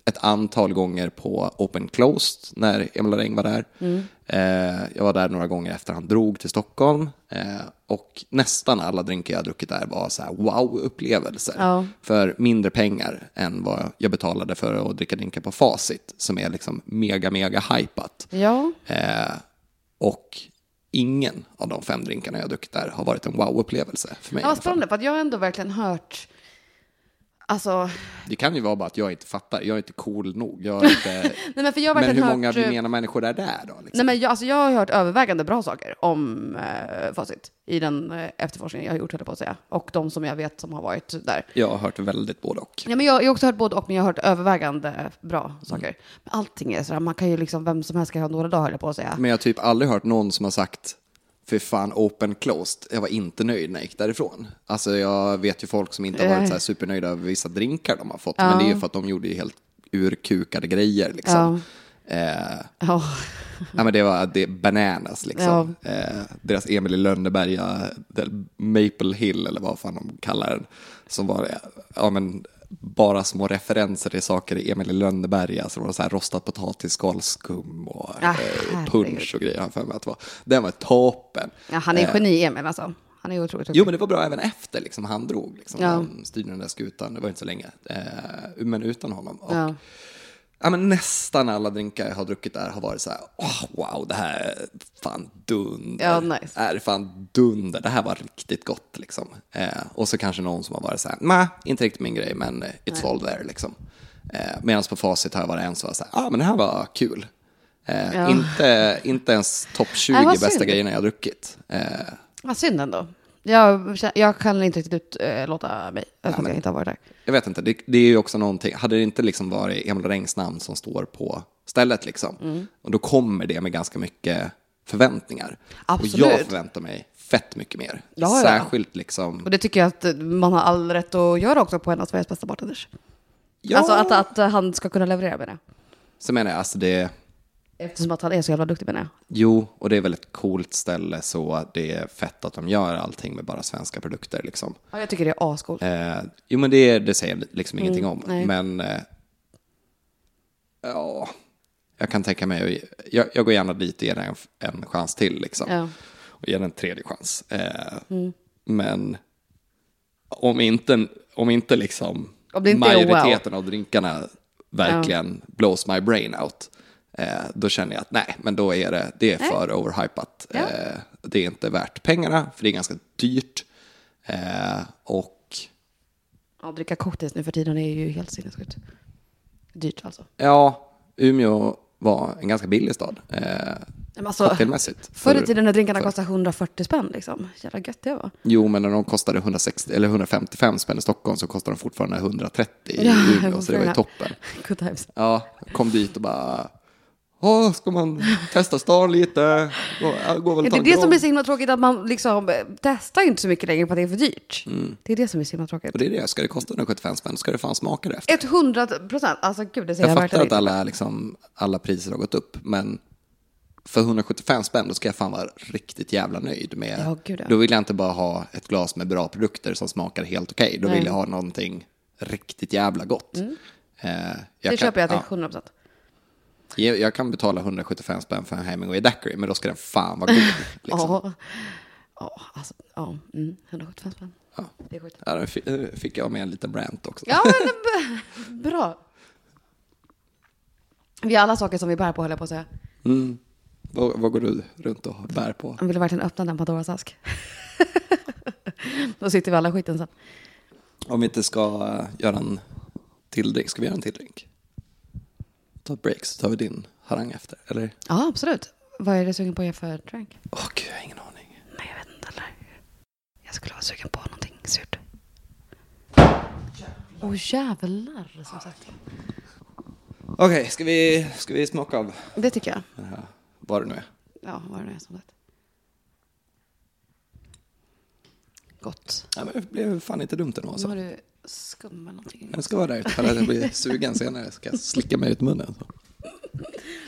ett antal gånger på Open Closed när Emil Räng var där. Mm. Eh, jag var där några gånger efter han drog till Stockholm. Eh, och nästan alla drinkar jag druckit där var så wow-upplevelser. Ja. För mindre pengar än vad jag betalade för att dricka drinkar på Facit. Som är liksom mega, mega hypat. ja. Eh, och ingen av de fem drinkarna jag druckit där har varit en wow-upplevelse för mig. Ja, spännande, för jag har ändå verkligen hört... Alltså, Det kan ju vara bara att jag inte fattar, jag är inte cool nog. Jag inte... nej men för jag men hur många hört... eh, vi menar människor är där då? Liksom? Nej men jag, alltså jag har hört övervägande bra saker om eh, Facit i den eh, efterforskningen jag har gjort, höll på att säga. Och de som jag vet som har varit där. Jag har hört väldigt både och. Ja, men jag, jag har också hört både och, men jag har hört övervägande bra saker. Men allting är sådär, man kan ju liksom, vem som helst kan ha några dagar, höll jag på att säga. Men jag har typ aldrig hört någon som har sagt för fan open closed. Jag var inte nöjd när jag gick därifrån. Alltså jag vet ju folk som inte har varit så här supernöjda över vissa drinkar de har fått. Men det är ju för att de gjorde ju helt urkukade grejer liksom. Eh, Ja. Ja, men det var det bananas liksom. Eh, deras Emil i Lönneberga, Maple Hill eller vad fan de kallar den. Som var ja, men, bara små referenser till saker i Emil i Lönneberga. Så det var så här rostat potatis, skalskum och Ah, eh, punch och grejer. för mig att det var. Den var toppen. ja, han är Eh, geni, Emil alltså. Han är otroligt Jo, men det var bra även efter liksom, han drog. Liksom, Ja. Han styrde den där skutan, det var inte så länge. Eh, men utan honom. Och, Ja. Ja, men nästan alla drinkar jag har druckit där har varit så här, "Åh, wow, det här är fan dunder. Ja, nice. Är fan dunder, det här var riktigt gott liksom. Eh, och så kanske någon som har varit så här, nej, inte riktigt min grej, men it's all there liksom. Eh, Medan på facit har jag varit en som var så här, ja ah, men det här var kul. Eh, Ja. inte, inte ens topp 20 Nej, vad bästa synd. grejerna jag har druckit. Eh, Vad synd ändå. Jag, jag kan inte riktigt ut, äh, låta mig, eftersom men- jag inte har varit där. jag vet inte, det, det är ju också någonting, hade det inte liksom varit Emil Rängs namn som står på stället liksom, Mm. och då kommer det med ganska mycket förväntningar. Absolut. Och jag förväntar mig fett mycket mer. Ja, ja. Särskilt liksom... Och det tycker jag att man har all rätt att göra också på en av Sveriges bästa bartenders. Ja, Alltså att, att han ska kunna leverera med det. så menar jag, alltså det... Eftersom att han är så jävla duktig menar jag. Jo, och det är väl ett coolt ställe så det är fett att de gör allting med bara svenska produkter liksom. Ja, jag tycker det är ascoolt. Eh, jo, men det, det säger liksom ingenting om. nej. Men eh, ja, jag kan tänka mig, jag, jag går gärna dit och ger den en, en chans till liksom. Ja. Och ger den en tredje chans. Eh, Men om inte, om inte liksom Om det inte majoriteten av drinkarna verkligen blows my brain out. Eh, då känner jag att nej, men då är det, det är för overhypat. Ja. Eh, det är inte värt pengarna, för det är ganska dyrt. Eh, och Ja, dricka cocktails nu för tiden är ju helt sinnessjukt. Dyrt alltså. ja, Umeå var en ganska billig stad. Eh, alltså, cocktailmässigt. förr i tiden när drinkarna för- kostade 140 spänn liksom. Jävla gött det var. Jo, men när de kostade 160 eller 155 spänn i Stockholm så kostade de fortfarande 130 i Ja, Umeå, så det var ju toppen. Good times. Ja, kom dit och bara, Åh, ska man testa stan lite? Gå, ja, går väl det är det som blir så himla tråkigt att man liksom eh, testar inte så mycket längre för att det är för dyrt. Mm. Det är det som är så himla tråkigt. Och det är det, ska det kosta 175 spänn ska det fan smaka det efter. 100 procent, alltså gud det säger Jag jag, fattar verkligen att alla, liksom, alla priser har gått upp, men för 175 spänn då ska jag fan vara riktigt jävla nöjd med. Ja, gud, ja. Då vill jag inte bara ha ett glas med bra produkter som smakar helt okej. Då Nej. vill jag ha någonting riktigt jävla gott. Eh, Det kan- köper jag till ja. 100 procent. Jag jag kan betala 175 spänn för en Hemingway Daiquiri, men då ska den fan vara god. Liksom. Ja, ja, alltså, ja, mm, 175 spänn. Ja. Det är sjukt. Ja, då fi- då fick jag med en liten rant också. Ja, men bra. Vi har alla saker som vi bär på, höll jag på att säga. Mm. Vad, vad går du runt och bär på? Man vill verkligen öppna den Pandoras ask. Då sitter vi alla skiten sen. Om vi inte ska eh, göra en till drink, ska vi göra en till drink? Ta ett break så tar vi din harang efter, eller? Ja, absolut. Vad är du sugen på att göra för drink? Åh gud, jag har ingen aning. Nej, jag vet inte heller. Jag skulle vara sugen på någonting surt. Åh oh, jävlar, som sagt. Okej, ska, vi, ska vi smaka av Det tycker jag. här, vad det nu är? Ja, vad det nu är som sagt. Gott. Ja, men det blev fan inte dumt ändå. Nu Alltså. har du skum eller någonting. Den ska vara där ifall jag blir sugen senare. Ska jag slicka mig ut munnen. Så.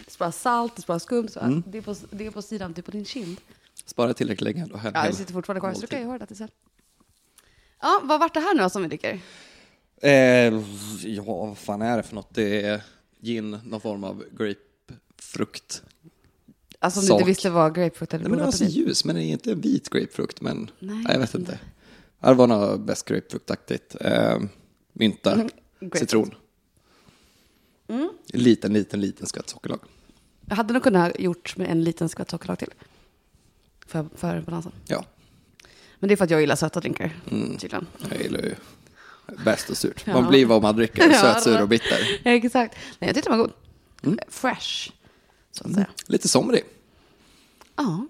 Det är bara salt, det är bara skum. Så. Mm. Det, är på, det är på sidan, det är på din kind. Spara tillräckligt länge. Då. Ja, det sitter fortfarande kvar. Så du kan ju höra det sen. Ja, vad vart det här nu då som vi dricker? Eh, ja, vad fan är det för något? Det är gin, någon form av grapefrukt. Alltså om du inte visste vad grapefrukt eller Nej, men den var så ljus, men det är inte en vit grapefrukt. Men Nej, jag vet inte. Ja, Det var något bäst grapefruktaktigt. Eh, mynta, Mm, citron. Liten, liten, liten skvätt sockerlag. Jag hade nog kunnat gjort med en liten skvätt sockerlag till. För, för balansen. Ja, Men det är för att jag gillar söta drinkar. Mm. Tydligen. jag gillar ju bäst och surt. Ja. Man blir vad man dricker, Ja, söt, sur och bitter. Ja, exakt. Nej, jag tyckte den var god. Mm. Fresh, så att säga. Lite somrig. Ja,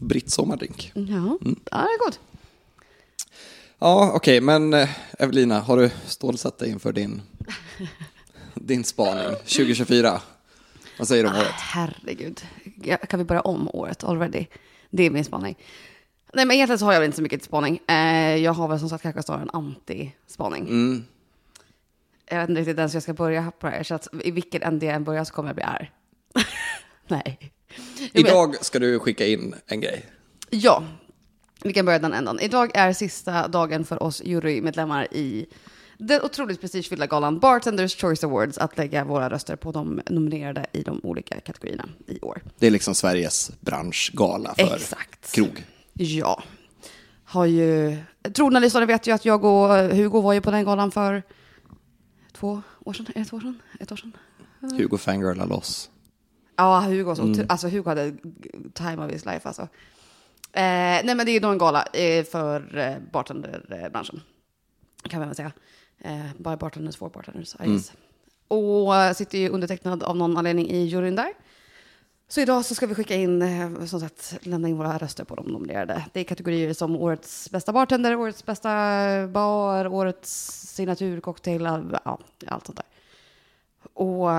Britt sommardrink. ja. Mm. ja, det är god. Ja, okej, men eh, Evelina, har du stålsatt dig inför din, din spaning 2024? Vad säger du om året? Herregud. Kan vi börja om året already? Det är min spaning. Nej, men egentligen så har jag väl inte så mycket till spaning. Eh, jag har väl som sagt kanske snarare en anti-spaning. Mm. Jag vet inte riktigt ens hur jag ska börja på det här. Så att i vilken ände jag än börjar så kommer jag bli arg. Nej. Men- Idag ska du skicka in en grej. Ja, vi kan börja den ändan. Idag är sista dagen för oss jurymedlemmar i den otroligt prestigefyllda galan Bartenders Choice Awards att lägga våra röster på de nominerade i de olika kategorierna i år. Det är liksom Sveriges branschgala för Exakt. krog. Ja. Har ju... Trogna lyssnare vet ju att jag och Hugo var ju på den galan för två år sedan. Är det två år sedan? Ett år sedan? Hugo fangirlar loss. Ja, Hugo, så, alltså, Hugo hade time of his life alltså. Eh, nej men det är då en gala eh, för eh, bartenderbranschen. Kan man väl säga. Eh, bara bartenders for bartenders, I guess. Och eh, sitter ju undertecknad av någon anledning i juryn där. Så idag så ska vi skicka in, eh, som sagt, lämna in våra röster på de nominerade. Det är kategorier som årets bästa bartender, årets bästa bar, årets signaturcocktail, ja, allt sånt där. Och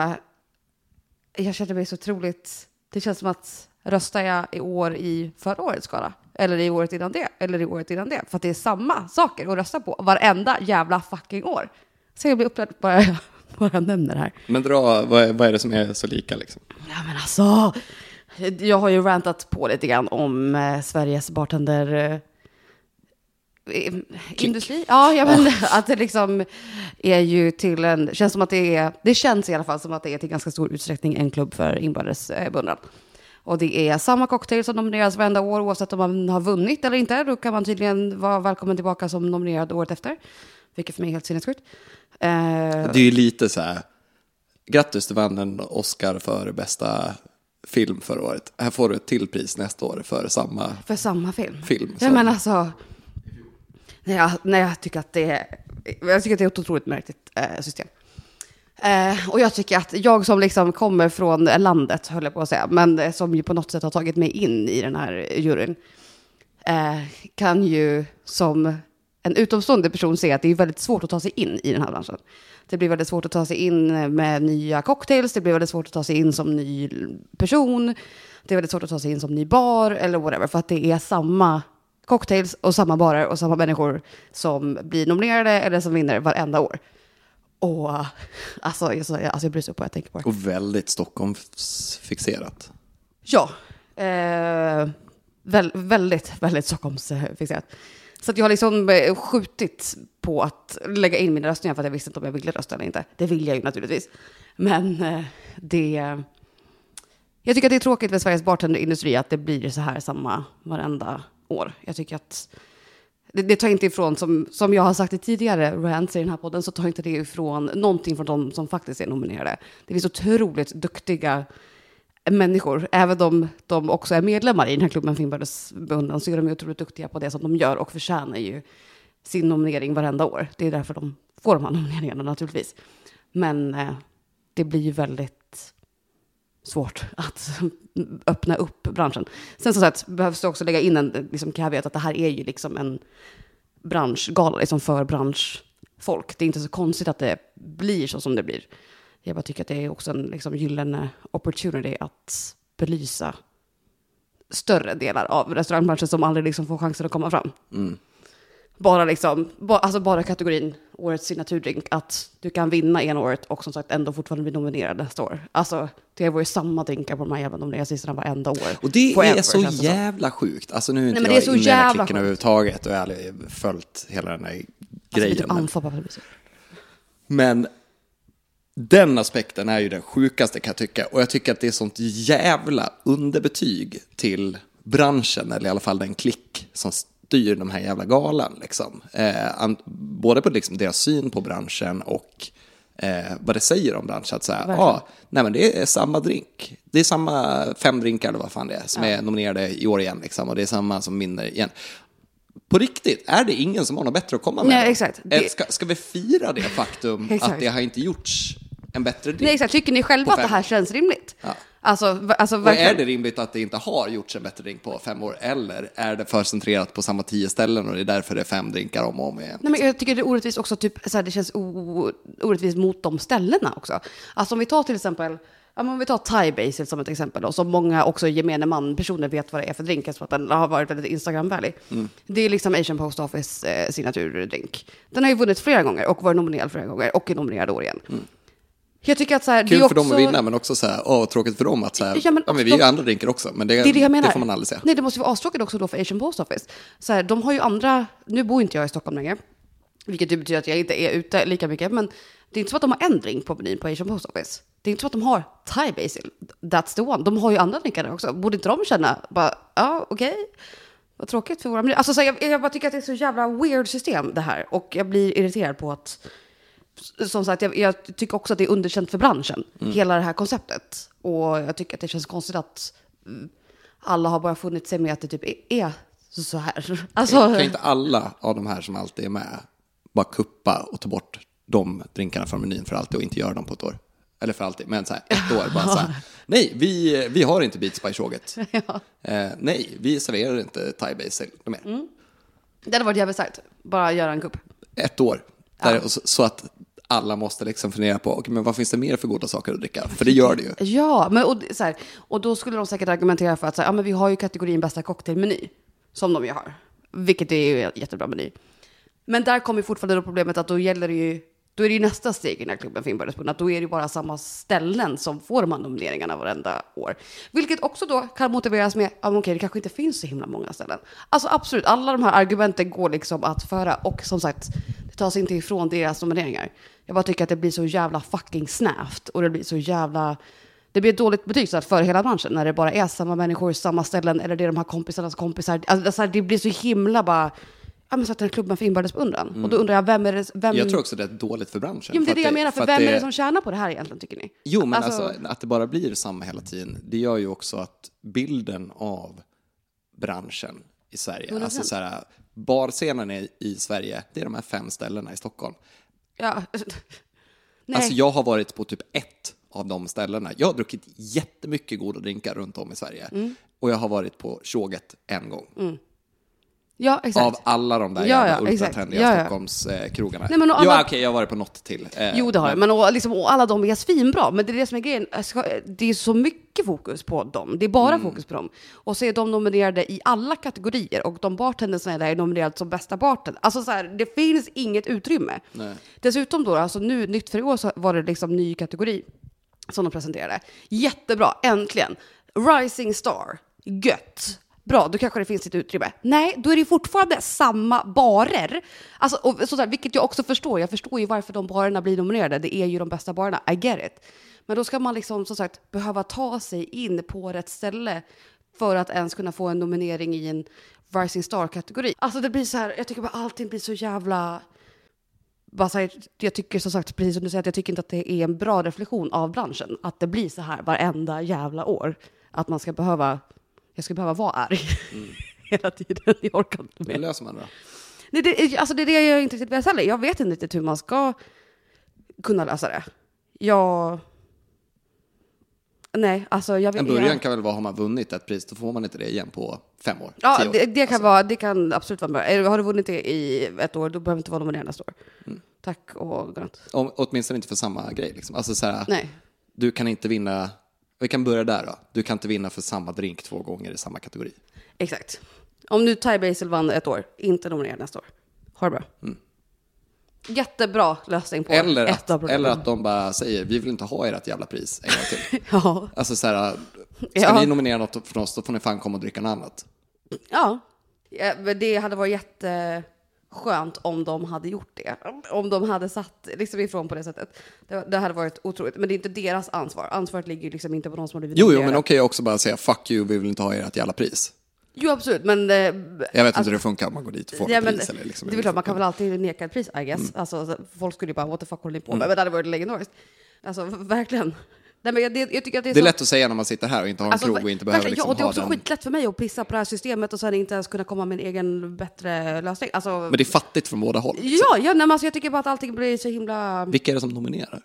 jag känner mig så otroligt... Det känns som att röstar jag i år i förra årets skala? Eller i året innan det? Eller i året innan det? För att det är samma saker att rösta på varenda jävla fucking år. Så jag blir upprörd bara jag bara nämner det här. Men dra, vad är, vad är det som är så lika liksom? Ja men alltså, jag har ju rantat på lite grann om eh, Sveriges bartender... Eh, industri? Ja, jag men, att det liksom är ju till en, känns som att det är, det känns i alla fall som att det är till ganska stor utsträckning en klubb för inbördes eh, beundran. Och det är samma cocktail som nomineras varenda år oavsett om man har vunnit eller inte. Då kan man tydligen vara välkommen tillbaka som nominerad året efter. Vilket för mig är helt sinnessjukt. Eh, Det är ju lite så här, grattis du vann en Oscar för bästa film förra året. Här får du ett till pris nästa år för samma För samma film? film. Ja, men alltså... Nej, jag, nej, jag tycker att det är, jag tycker att det är ett otroligt märkligt eh, system. Eh, och jag tycker att jag som liksom kommer från landet, höll jag på att säga, men eh, som ju på något sätt har tagit mig in i den här juryn, eh, kan ju som en utomstående person se att det är väldigt svårt att ta sig in i den här branschen. Det blir väldigt svårt att ta sig in med nya cocktails, det blir väldigt svårt att ta sig in som ny person, det är väldigt svårt att ta sig in som ny bar eller whatever, för att det är samma cocktails och samma barer och samma människor som blir nominerade eller som vinner varenda år. Och alltså, jag, så- alltså jag bryr sig upp vad jag tänker på det. Och väldigt Stockholmsfixerat. Ja, eh, väl, väldigt, väldigt Stockholmsfixerat. Så att jag har liksom eh, skjutit på att lägga in mina röstningar för att jag visste inte om jag ville rösta eller inte. Det vill jag ju naturligtvis. Men eh, det... Jag tycker att det är tråkigt för Sveriges bartenderindustri att det blir så här samma varenda år. Jag tycker att det, det tar inte ifrån, som, som jag har sagt i tidigare rants i den här podden, så tar inte det ifrån någonting från de som faktiskt är nominerade. Det finns otroligt duktiga människor, även om de också är medlemmar i den här klubben Finnbördesbunden, beundran, så är de ju otroligt duktiga på det som de gör och förtjänar ju sin nominering varenda år. Det är därför de får de här nomineringarna naturligtvis. Men eh, det blir ju väldigt svårt att öppna upp branschen. Sen som sagt behövs det också lägga in en liksom, caveat att det här är ju liksom en branschgala liksom för branschfolk. Det är inte så konstigt att det blir så som det blir. Jag bara tycker att det är också en liksom, gyllene opportunity att belysa större delar av restaurangbranschen som aldrig liksom får chansen att komma fram. Mm. Bara, liksom, ba, alltså bara kategorin årets signaturdrink, att du kan vinna ena året och som sagt ändå fortfarande bli nominerad nästa år. Alltså, det var ju samma drinkar på de här jävla nomineringslistorna varenda år. Och det är så det som. jävla sjukt. Alltså nu är inte Nej, men det jag är så inne i klicken sjukt. överhuvudtaget och jag har följt hela den här Alltså, grejen. typ men-. Men den aspekten är ju den sjukaste kan jag tycka. Och jag tycker att det är sånt jävla underbetyg till branschen, eller i alla fall den klick som styr de här jävla galan. Liksom. Eh, både på liksom deras syn på branschen och eh, vad det säger om branschen. Att säga, ah, nej men det är samma drink. Det är samma fem drinkar eller vad fan det är som är nominerade i år igen. Liksom, och det är samma som vinner igen. På riktigt, är det ingen som har något bättre att komma med? Nej, exakt. Det- Ska, ska vi fira det faktum att det har inte gjorts en bättre drink? Nej, exakt. Tycker ni själva att det här känns rimligt? Ja. Alltså, alltså verkligen. är det rimligt att det inte har gjorts en bättre drink på fem år? Eller är det för centrerat på samma tio ställen och det är därför det är fem drinkar om och om igen? Nej, men jag tycker det är orättvist också, typ, så här, det känns orättvist mot de ställena också. Alltså om vi tar till exempel, ja, om vi tar Thai Basil som ett exempel då, som många också gemene man personer vet vad det är för drink, eftersom att den har varit väldigt Instagram-vänlig. Mm. Det är liksom Asian Post Office eh, signaturdrink. Den har ju vunnit flera gånger och varit nominerad flera gånger och är nominerad år igen. Jag tycker att så här, det. Kul är för dem också- att vinna, men också så här, åh, tråkigt för dem att så här, Ja, ja, men men, också vi gör de- andra drinkar också, men det, Det är det jag menar. får man aldrig säga. Nej, det måste ju vara astråkigt också då för Asian Post Office. Så här, de har ju andra, nu bor inte jag i Stockholm längre, vilket ju betyder att jag inte är ute lika mycket, men det är inte så att de har en drink på menyn på Asian Post Office. Det är inte så att de har Thai Basil, that's the one. De har ju andra drinkar där också. Borde inte de känna, bara, ja, okej, vad tråkigt för våra miljö. Alltså, så här, jag, jag bara tycker att det är så jävla weird system det här, och jag blir irriterad på att som sagt, jag, jag tycker också att det är underkänt för branschen, hela det här konceptet. Och jag tycker att det känns konstigt att mm, alla har bara funnit sig med att det typ är- så här. Alltså, Kan inte alla av de här som alltid är med bara kuppa och ta bort de drinkarna från menyn för alltid och inte göra dem på ett år? Eller för alltid, men så här, ett år bara så här. Nej, vi, vi har inte Beats by Yoghurt. eh, nej, vi serverar inte Thai Basil mer. det hade varit jävligt starkt, bara göra en kupp. Ett år. Där, och så, så att alla måste liksom fundera på, okay, men vad finns det mer för goda saker att dricka? För det gör det ju. Ja, men, och, så här, och då skulle de säkert argumentera för att så här, ja, men vi har ju kategorin bästa cocktailmeny, som de ju har. Vilket är ju en jättebra meny. Men där kommer fortfarande då problemet att då gäller det ju, då är det ju nästa steg i den här klubben för inbördesbundna, att då är det ju bara samma ställen som får de här nomineringarna varenda år. Vilket också då kan motiveras med, ja men okej, det kanske inte finns så himla många ställen. Alltså absolut, alla de här argumenten går liksom att föra och som sagt, det tas inte ifrån deras nomineringar. Jag bara tycker att det blir så jävla fucking snävt och det blir så jävla det blir ett dåligt betyg så att för hela branschen när det bara är samma människor, samma ställen eller det är de här kompisarnas kompisar. Alltså, det blir så himla bara, ja men så att den klubben för inbördes beundran. Och då undrar jag, vem är det, vem... Jag tror också det är dåligt för branschen. Jo, men det är för det jag menar, för, att vem är det som tjänar på det här egentligen tycker ni? Jo, men alltså, att det bara blir samma hela tiden, det gör ju också att bilden av branschen i Sverige, 100%. alltså så här, barscenen i, i Sverige, det är de här fem ställena i Stockholm. Ja. Nej. Alltså jag har varit på typ ett av de ställena. Jag har druckit jättemycket goda drinkar runt om i Sverige. Mm. Och jag har varit på Tjoget en gång. Ja, exakt. Av alla de där Ja, ja, ultratrendiga Ja, ja. Stockholmskrogarna. Eh, men alla- okej, jag har varit på något till. Eh, Jo, det har jag. Men och, liksom, och alla de är svinbra. Men det är det som är grejen. Det är så mycket fokus på dem. Det är bara Mm. fokus på dem. Och så är de nominerade i alla kategorier. Och de bartendersna är där är nominerade som bästa bartender. Alltså så här, det finns inget utrymme. Nej. Dessutom då, alltså nu, nytt för i år så var det liksom ny kategori som de presenterade. Jättebra, äntligen. Rising Star, gött. Bra, då kanske det finns lite utrymme. Nej, då är det fortfarande samma barer. Alltså, och sådär, vilket jag också förstår. Jag förstår ju varför de barerna blir nominerade. Det är ju de bästa barerna. I get it. Men då ska man liksom, som sagt, behöva ta sig in på rätt ställe för att ens kunna få en nominering i en Rising Star-kategori. Alltså det blir så här, jag tycker bara allting blir så jävla bara här, jag tycker som sagt, precis som du säger, att jag tycker inte att det är en bra reflektion av branschen. Att det blir så här varenda jävla år. Att man ska behöva, jag ska behöva vara arg hela tiden. Jag orkar inte Det mer. löser man då. Nej, det, alltså det är det jag inte riktigt vet heller. Jag vet inte riktigt hur man ska kunna lösa det. Jag... Nej, alltså jag vet En början jag, kan väl vara, har man vunnit ett pris, då får man inte det igen på fem år. Ja, år. det, det, kan Alltså, vara, det kan absolut vara bra. Har du vunnit det i ett år, då behöver du inte vara nominerad nästa år. Mm. Tack och godnatt. om, åtminstone inte för samma grej. Liksom. Alltså, så här, Nej. du kan inte vinna, vi kan börja där då. Du kan inte vinna för samma drink två gånger i samma kategori. Exakt. Om nu Thai Basil vann ett år, inte nominerad nästa år. Ha det bra. Jättebra lösning på Mm. Eller ett att, av problemen. eller att de bara säger, vi vill inte ha ert jävla pris en gång till. Ja. Alltså så här, ska Ja. ni nominera något från oss, då får ni fan komma och dricka något annat. ja. ja det hade varit jätteskönt om de hade gjort det. Om de hade satt liksom ifrån på det sättet. Det, det hade varit otroligt. Men det är inte deras ansvar. Ansvaret ligger liksom inte på de som har blivit Jo, jo, men okej också bara säga, fuck you, vi vill inte ha ert jävla pris. Jo, absolut. Men... eh, Jag vet inte hur det funkar om man går dit och får Ja, men, pris. Eller liksom, det är klart, man kan väl alltid neka ett pris, I guess. Mm. Alltså, så folk skulle ju bara, what the fuck håller ni på med? Men det hade varit legendariskt. Alltså, verkligen. Nej, men jag, det, jag tycker att det är, Det är så... lätt att säga när man sitter här och inte har en Alltså, krog och inte behöver liksom ja, och det är också den. skitlätt för mig att pissa på det här systemet och sen inte ens kunna komma med en egen bättre lösning. Alltså, Men det är fattigt från båda håll. ja, ja nej, men alltså, jag tycker bara att allting blir så himla... Vilka är det som nominerar?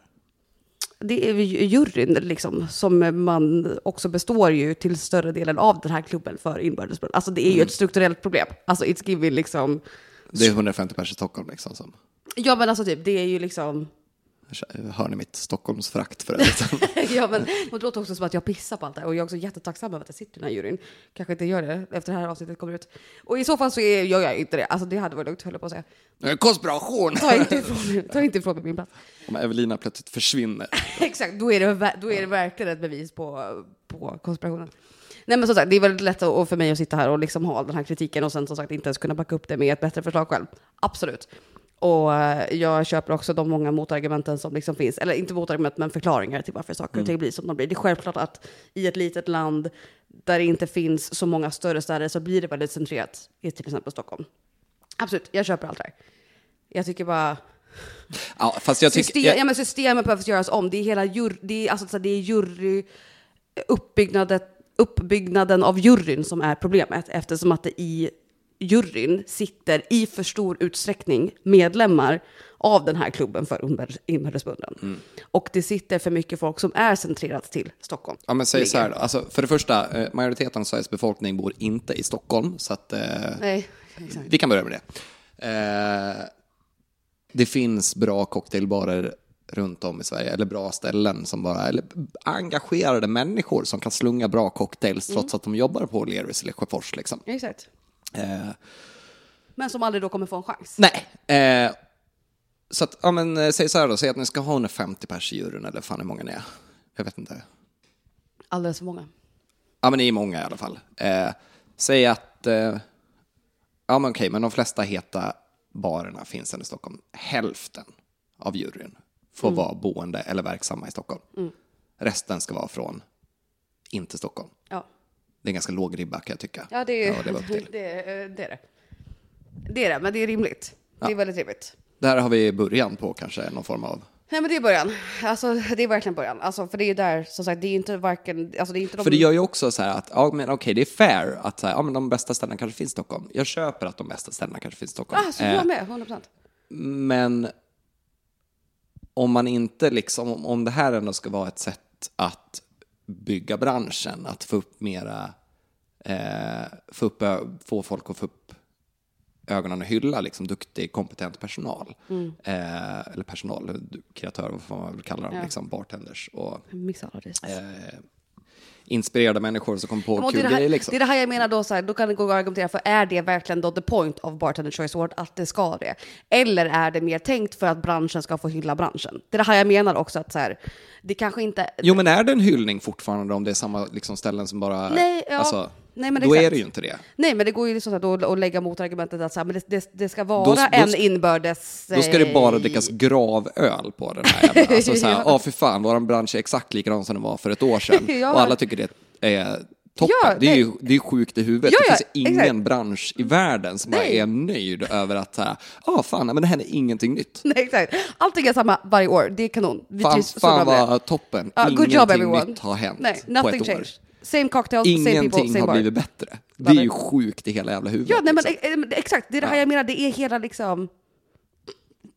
Det är ju juryn liksom, som man också består ju till större delen av den här klubben för inbördesbrott. Alltså det är Mm. ju ett strukturellt problem. Alltså it's giving liksom... Det är 150 personer i Stockholm liksom som... Ja men alltså typ, det är ju liksom... Hör ni mitt Stockholmsfrakt för övrigt? ja, men det låter också som att jag pissar på allt det här. Och jag är också jättetacksam över att jag sitter i den här juryn. Kanske inte gör det efter det här avsnittet kommer ut. Och i så fall så är, gör jag inte det. Alltså det hade varit lugnt, höll jag på att säga. Konspiration! Ta inte ifrån mig, ta inte ifrån mig min plats. Om Evelina plötsligt försvinner. Exakt, då är, det, då är det verkligen ett bevis på, på konspirationen. Nej men som sagt, det är väldigt lätt att- för mig att sitta här och liksom ha den här kritiken och sen som sagt inte ens kunna backa upp det med ett bättre förslag själv. Absolut. Och jag köper också de många motargumenten som liksom finns, eller inte motargument men förklaringar till varför saker och ting blir som de blir. Det är självklart att i ett litet land där det inte finns så många större städer så blir det väldigt centrerat i till exempel Stockholm. Absolut, jag köper allt det här. Jag tycker bara... Ja, fast jag System, tycker... ja, men systemet behöver göras om. Det är hela jur, det är, alltså, det är jury, uppbyggnaden, uppbyggnaden av juryn som är problemet eftersom att det i juryn sitter i för stor utsträckning medlemmar av den här klubben för inbördes- inbördesbeundran. Mm. Och det sitter för mycket folk som är centrerat till Stockholm. Ja, men säg så här. Alltså, för det första, eh, majoriteten av Sveriges befolkning bor inte i Stockholm, så att... Eh, Nej, exakt. vi kan börja med det. Eh, det finns bra cocktailbarer runt om i Sverige, eller bra ställen som bara, eller engagerade människor som kan slunga bra cocktails trots att de jobbar på Lerus eller Sjöfors liksom. Exakt. Eh, Men som aldrig då kommer få en chans. nej, eh, så att, ja men eh, säg så här då, säg att ni ska ha 150 pers i juryn eller fan hur många ni är. Jag vet inte. Alldeles för många. Ja, men ni är många i alla fall. Eh, säg att, eh, ja men okej, men de flesta heta barerna finns här i Stockholm. Hälften av juryn får vara boende eller verksamma i Stockholm. Resten ska vara från inte Stockholm. Ja. Det är en ganska låg ribba kan jag tycka. Ja, det är, Ja, det det, är- det är det. Det är det, men det är rimligt. Det är väldigt rimligt. Där har vi början på kanske någon form av... Nej, men det är början. Alltså, det är verkligen början. Alltså, för det är ju där, som sagt, det är ju inte varken... Alltså, det är inte de... För det gör ju också så här att, ja men okej, det är fair att så här, ja, men de bästa ställena kanske finns i Stockholm. Jag köper att de bästa ställena kanske finns i Stockholm. Ah, så Eh, jag med, 100 procent. Men om man inte liksom, om- om det här ändå ska vara ett sätt att bygga branschen, att få upp mera, eh, få, upp, få folk att få upp ögonen och hylla liksom duktig, kompetent personal. Eh, eller personal, kreatör, vad man väl kalla dem, Ja. liksom bartenders och det. eh, inspirerade människor som kommer på kul det, här, grejer liksom. det är det här jag menar då, så här, då kan det gå att argumentera för är det verkligen då the point of Bartender Choice Award att det ska det? Eller är det mer tänkt för att branschen ska få hylla branschen? Det är det här jag menar också att så här, det kanske inte... Jo, men är det en hyllning fortfarande om det är samma liksom, ställen som bara... Nej, ja. alltså, Nej, men då exakt. är det ju inte det. Nej, men det går ju liksom så att lägga motargumentet att så här, men det, det, det ska vara Då- då en inbördes... Då ska det bara eh, drickas gravöl på den här jävla... Alltså så här, ja för fan, vår bransch är exakt likadan som den var för ett år sedan. Ja. Och alla tycker det är toppen. Ja, det är ju det är sjukt i huvudet. Ja, det ja, finns ingen exakt. bransch i världen som bara Nej. är nöjd över att ja fan, nej, men det här är ingenting nytt. Nej, exakt. Allting är samma varje år, det är kanon. Vi Fan, fan det. vad toppen. Good Ingenting job everyone. nytt har hänt Nej, på nothing ett år. Same cocktails, same people, Ingenting same har bar. blivit bättre. Det är ju sjukt i hela jävla huvudet. Ja, nej, men liksom. eh, men exakt. Det är det här jag menar. Det är hela liksom...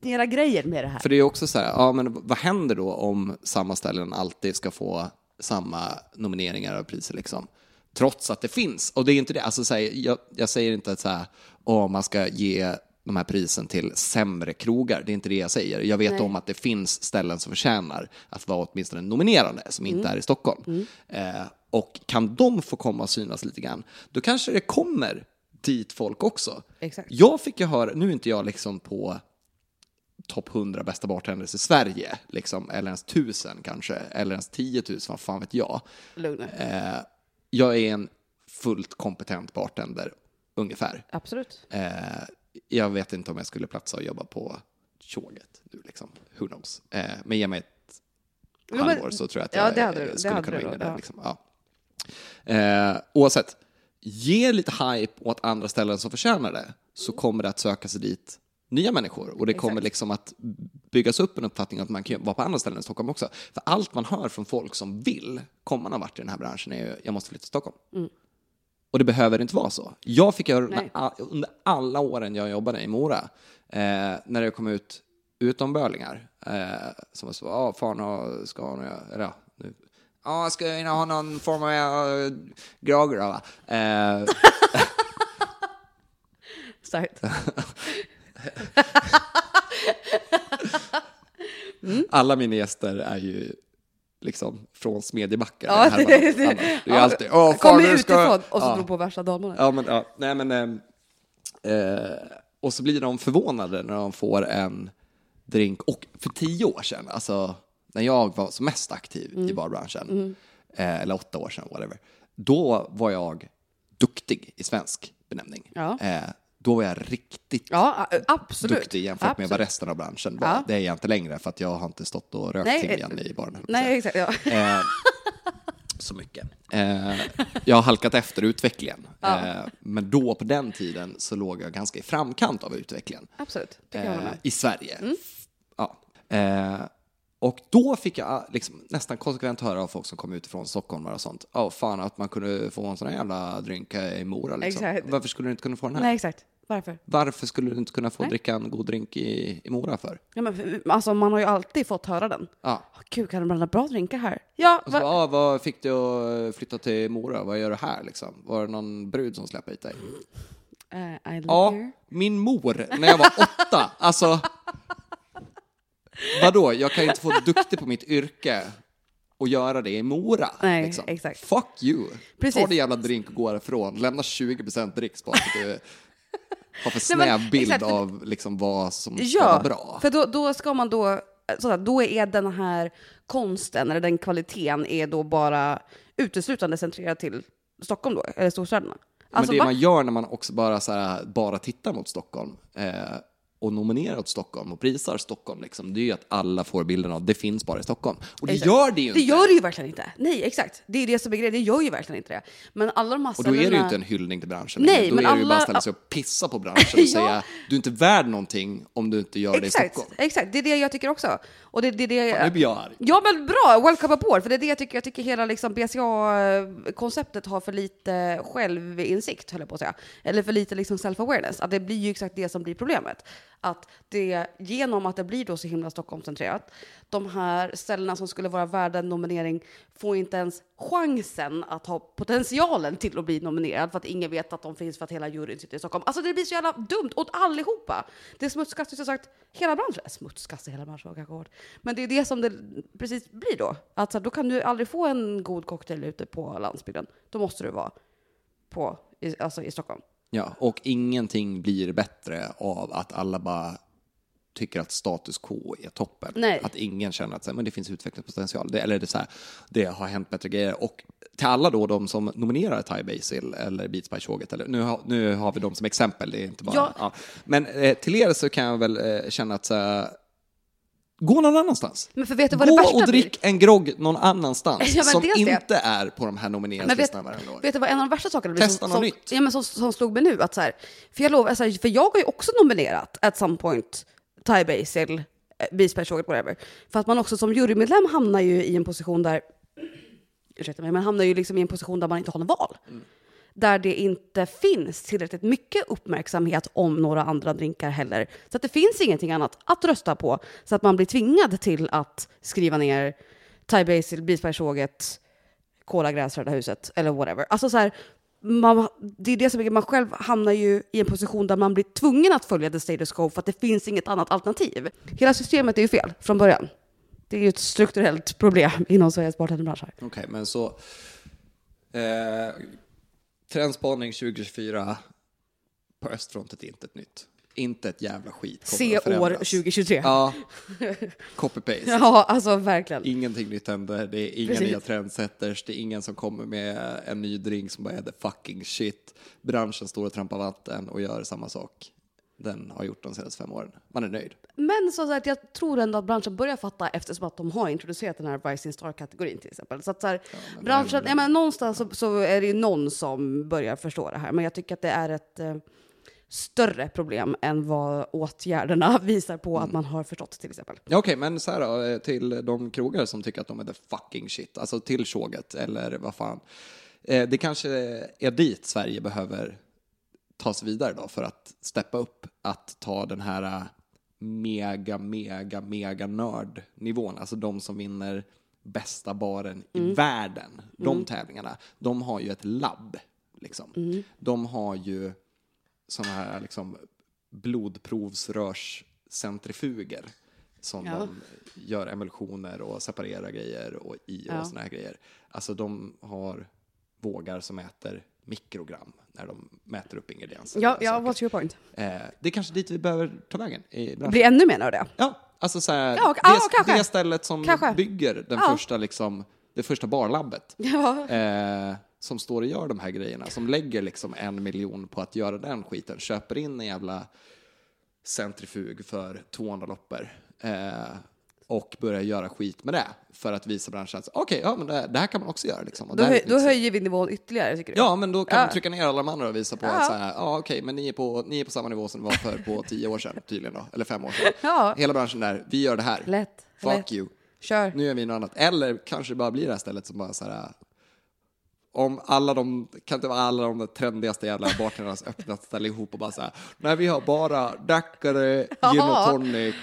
Det är hela grejen med det här. För det är också så här, ja men vad händer då om samma ställen alltid ska få samma nomineringar och priser liksom? Trots att det finns. Och det är inte det, alltså så här, jag, jag säger inte att så här, åh, man ska ge de här prisen till sämre krogar. Det är inte det jag säger. Jag vet Nej. om att det finns ställen som förtjänar att vara åtminstone nominerande, som inte är i Stockholm. Eh, och kan de få komma och synas lite grann, då kanske det kommer dit folk också. Exakt. Jag fick ju höra, nu är inte jag liksom på topp 100 bästa bartenders i Sverige, liksom, eller ens tusen kanske, eller ens 10 000, vad fan vet jag. Eh, jag är en fullt kompetent bartender, ungefär. Absolut. Eh, jag vet inte om jag skulle platsa och jobba på tåget nu, liksom. Who knows? Eh, men ge mig ett halvår så tror jag att ja, jag det hade eh, det skulle hade kunna vara inne där. ja. Liksom. Ja. Eh, oavsett, ge lite hype åt andra ställen som förtjänar det, så kommer det att söka sig dit nya människor. Och det kommer Exakt. liksom att byggas upp en uppfattning att man kan vara på andra ställen i Stockholm också. För allt man hör från folk som vill komma någon vart i den här branschen är ju, jag måste flytta till Stockholm. Och det behöver inte vara så. Jag fick höra Mm. Nej. när- under alla åren jag jobbade i Mora, eh, när det kom ut utombörlingar, eh, som var så, ja, fan, ja, ska han, eller ja, ja, ska jag ha någon form av uh, grager då, va? Eh, Starkt. alla mina gäster är ju liksom från Smedjebacken. Ja, det- var- det- annars. det är ja, alltid, åh, Kommer ska... utifrån och så ja. drog på värsta damerna. Ja, men, ja, nej, men, ehm, eh, och så blir de förvånade när de får en drink. Och för tio år sedan, alltså när jag var som mest aktiv Mm. i barbranschen, eh, eller åtta år sedan, whatever, då var jag duktig i svensk benämning. Ja. Eh, då var jag riktigt Ja, absolut. duktig jämfört med Absolut. vad resten av branschen var. Ja. Det är jag inte längre för att jag har inte stått och rökt Nej, timjan eh, i baren. Nej, exakt. Ja. Eh, så mycket. Eh, jag har halkat efter utvecklingen. Eh, men då på den tiden så låg jag ganska i framkant av utvecklingen. Absolut. Eh, med. I Sverige. Ja. Eh, och då fick jag ah, liksom, nästan konsekvent höra av folk som kom utifrån Stockholm och sånt. Ja, fan att man kunde få en sån här jävla drink i Mora liksom. Exakt. Varför skulle du inte kunna få den här? Nej, exakt. Varför? Varför skulle du inte kunna få Nej. dricka en god drink i, i Mora för? Ja, men, alltså, man har ju alltid fått höra den. Ja. Oh, Gud, kan du blanda bra drinkar här? Ja, så, va? ah, vad fick du att flytta till Mora? Vad gör du här liksom? Var det någon brud som släppte hit dig? Eh, live Ja, here. min mor när jag var åtta. Alltså, vadå, jag kan ju inte få duktig på mitt yrke och göra det i Mora. Nej, liksom. exakt. Fuck you. Precis. Ta din jävla drink och gå härifrån. Lämna 20% dricks bara för att du har för Nej, men snäv bild exakt. av liksom vad som ska Ja, vara bra. för då, då ska man då, sådär, då är den här konsten, eller den kvaliteten, är då bara uteslutande centrerad till Stockholm då, eller storstäderna. Alltså, Men det va? man gör när man också bara, så här, bara tittar mot Stockholm eh, och nominerar åt Stockholm och prisar Stockholm, liksom, det är ju att alla får bilden av det finns bara i Stockholm. Och det Exakt. gör det ju Det inte. gör det ju verkligen inte. Nej, exakt. Det är det som är grejen. Det gör ju verkligen inte det. Men alla de här Och då är det ju inte en hyllning till branschen. Nej, då men är det ju bara alla- att ställa sig och pissa på branschen och Ja. säga du är inte värd någonting om du inte gör det i Exakt, Stockholm. exakt. Det är det jag tycker också. Och det, det, är det, Nu blir jag arg. Ja men bra, welcome aboard! För det är det jag tycker. Jag tycker hela liksom BCA-konceptet har för lite självinsikt, höll jag på att säga. Eller för lite liksom self-awareness. Att det blir ju exakt det som blir problemet. Att det, genom att det blir då så himla Stockholmscentrerat, de här ställena som skulle vara värda en nominering får inte ens chansen att ha potentialen till att bli nominerad för att ingen vet att de finns för att hela juryn sitter i Stockholm. Alltså det blir så jävla dumt åt allihopa. Det smutskastar som sagt hela branschen. Smutskastar hela branschen var kanske hårt. Men det är det som det precis blir då. Alltså då kan du aldrig få en god cocktail ute på landsbygden. Då måste du vara på, i, alltså i Stockholm. Ja, och ingenting blir bättre av att alla bara tycker att status quo är toppen. Nej. Att ingen känner att så här, men det finns utvecklingspotential. Det, eller det, så här, det har hänt bättre grejer. Och till alla då de som nominerar Thai Basil eller Beats by Tjoget, eller nu, har- nu har vi dem som exempel, det är inte bara... Ja. Ja. Men eh, till er så kan jag väl eh, känna att så här, gå någon annanstans. Men för vet du vad det Gå värsta och blir? drick en grogg någon annanstans Ja, som det. inte är på de här nomineringslistorna varje år. vet du vad en av de värsta sakerna blir Testa som, något nytt. Ja, men som, som slog mig nu? Att så här, för, jag lovar, alltså, för jag har ju också nominerat at some point Thai Basil, eh, Beachbär whatever. För att man också som jurymedlem hamnar ju i en position där, ursäkta mig, men hamnar ju liksom i en position där man inte har något val. Där det inte finns tillräckligt mycket uppmärksamhet om några andra drinkar heller. Så att det finns ingenting annat att rösta på. Så att man blir tvingad till att skriva ner Thai Basil, Beachbär Cola Gräsröda huset eller whatever. Alltså så här, man, det är det som är, man själv hamnar ju i en position där man blir tvungen att följa the status quo för att det finns inget annat alternativ. Hela systemet är ju fel från början. Det är ju ett strukturellt problem inom Sveriges bartenderbransch. här. Okej, men så... Eh, trendspaning 2024. På östfrontet är inte ett nytt. Inte ett jävla skit kommer Se att år förändras. 2023. Ja, copy-paste. Ja, alltså verkligen. Ingenting nytt händer, det är inga Precis. nya trendsetters, det är ingen som kommer med en ny drink som bara är the fucking shit. Branschen står och trampar vatten och gör samma sak den har gjort de senaste fem åren. Man är nöjd. Men så att jag tror ändå att branschen börjar fatta eftersom att de har introducerat den här Rising Star-kategorin till exempel. Så att så här, branschen, ja, men någonstans så, så är det ju någon som börjar förstå det här. Men jag tycker att det är ett eh, större problem än vad åtgärderna visar på att man har förstått till exempel. Ja, Okej, men så här då, eh, till de krogar som tycker att de är the fucking shit, alltså till tjoget eller vad fan. Eh, Det kanske är dit Sverige behöver ta sig vidare då för att steppa upp, att ta den här eh, mega, mega, mega nördnivån, alltså de som vinner bästa baren i världen, de tävlingarna, de har ju ett labb, liksom. De har ju sådana här liksom blodprovsrörscentrifuger som Ja. de gör emulsioner och separerar grejer och i och Ja. såna här grejer. Alltså de har vågar som mäter mikrogram när de mäter upp ingredienser. Ja, och ja what's your point? Eh, det är kanske dit vi behöver ta vägen i branschen. Blir ännu mer av det? Ja, alltså så här, Ja, det, ja, kanske. det stället som Kanske. bygger den Ja. första, liksom, det första barlabbet. Ja. Eh, som står och gör de här grejerna, som lägger liksom en miljon på att göra den skiten, köper in en jävla centrifug för 200 loppor eh, och börjar göra skit med det för att visa branschen att okej, ja men det, det här kan man också göra liksom. Då, höj, då sätt. höjer vi nivån ytterligare tycker du? Ja, men då kan Ja. man trycka ner alla de andra och visa på Ja. att så här, ja okej, men ni är, på, ni är på samma nivå som ni var för på tio år sedan tydligen då, eller fem år sedan. Ja. Hela branschen där, vi gör det här. Lätt. Fuck lätt. you. Kör. Nu gör vi något annat. Eller kanske det bara blir det här stället som bara så här, om alla de, kan inte vara alla de trendigaste jävla bartendrarnas öppnat ställa ihop och bara så här, nej vi har bara Daiquiri, gin och tonic,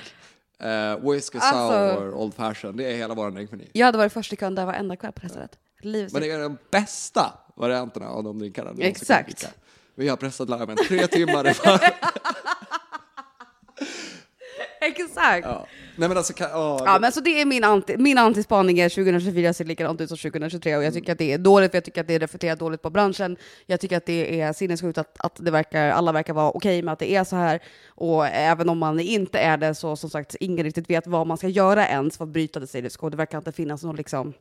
uh, whisky Alltså. sour, old fashion. Det är hela vår drinkmeny. Jag hade varit först i kön där varenda kväll på restaurang. Livet Men det är de bästa varianterna av de drinkarna. du Exakt. dricka. Vi har pressat larmen tre timmar i. Exakt. Ja. Nej men alltså, kan, åh, Ja, men så det är min, anti, min antispaning är 2024 ser likadant ut som 2023 och jag tycker att det är dåligt, för jag tycker att det reflekterar dåligt på branschen. Jag tycker att det är sinnessjukt att, att det verkar, alla verkar vara okej med att det är så här. Och även om man inte är det så som sagt, ingen riktigt vet vad man ska göra ens för att bryta det quo. Det verkar inte finnas någon liksom...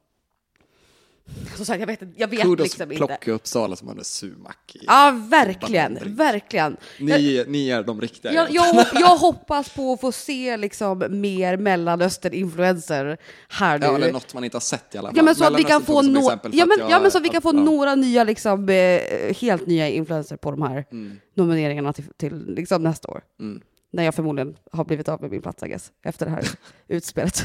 Som sagt, jag vet, jag vet kudos liksom inte. plocka Uppsala som hade sumak i. Ja, verkligen, verkligen. Ni, ni är de riktiga. Jag, jag, jag hoppas på att få se liksom mer Mellanöstern-influencer här nu. Ja, eller något man inte har sett i alla fall. Ja men så att vi kan få, no exempel ja, men, jag- ja, men så att vi kan få ja. några nya, liksom, eh, helt nya influencer på de här Mm. nomineringarna till, till liksom, nästa år. När jag förmodligen har blivit av med min plats, I guess, efter det här utspelet.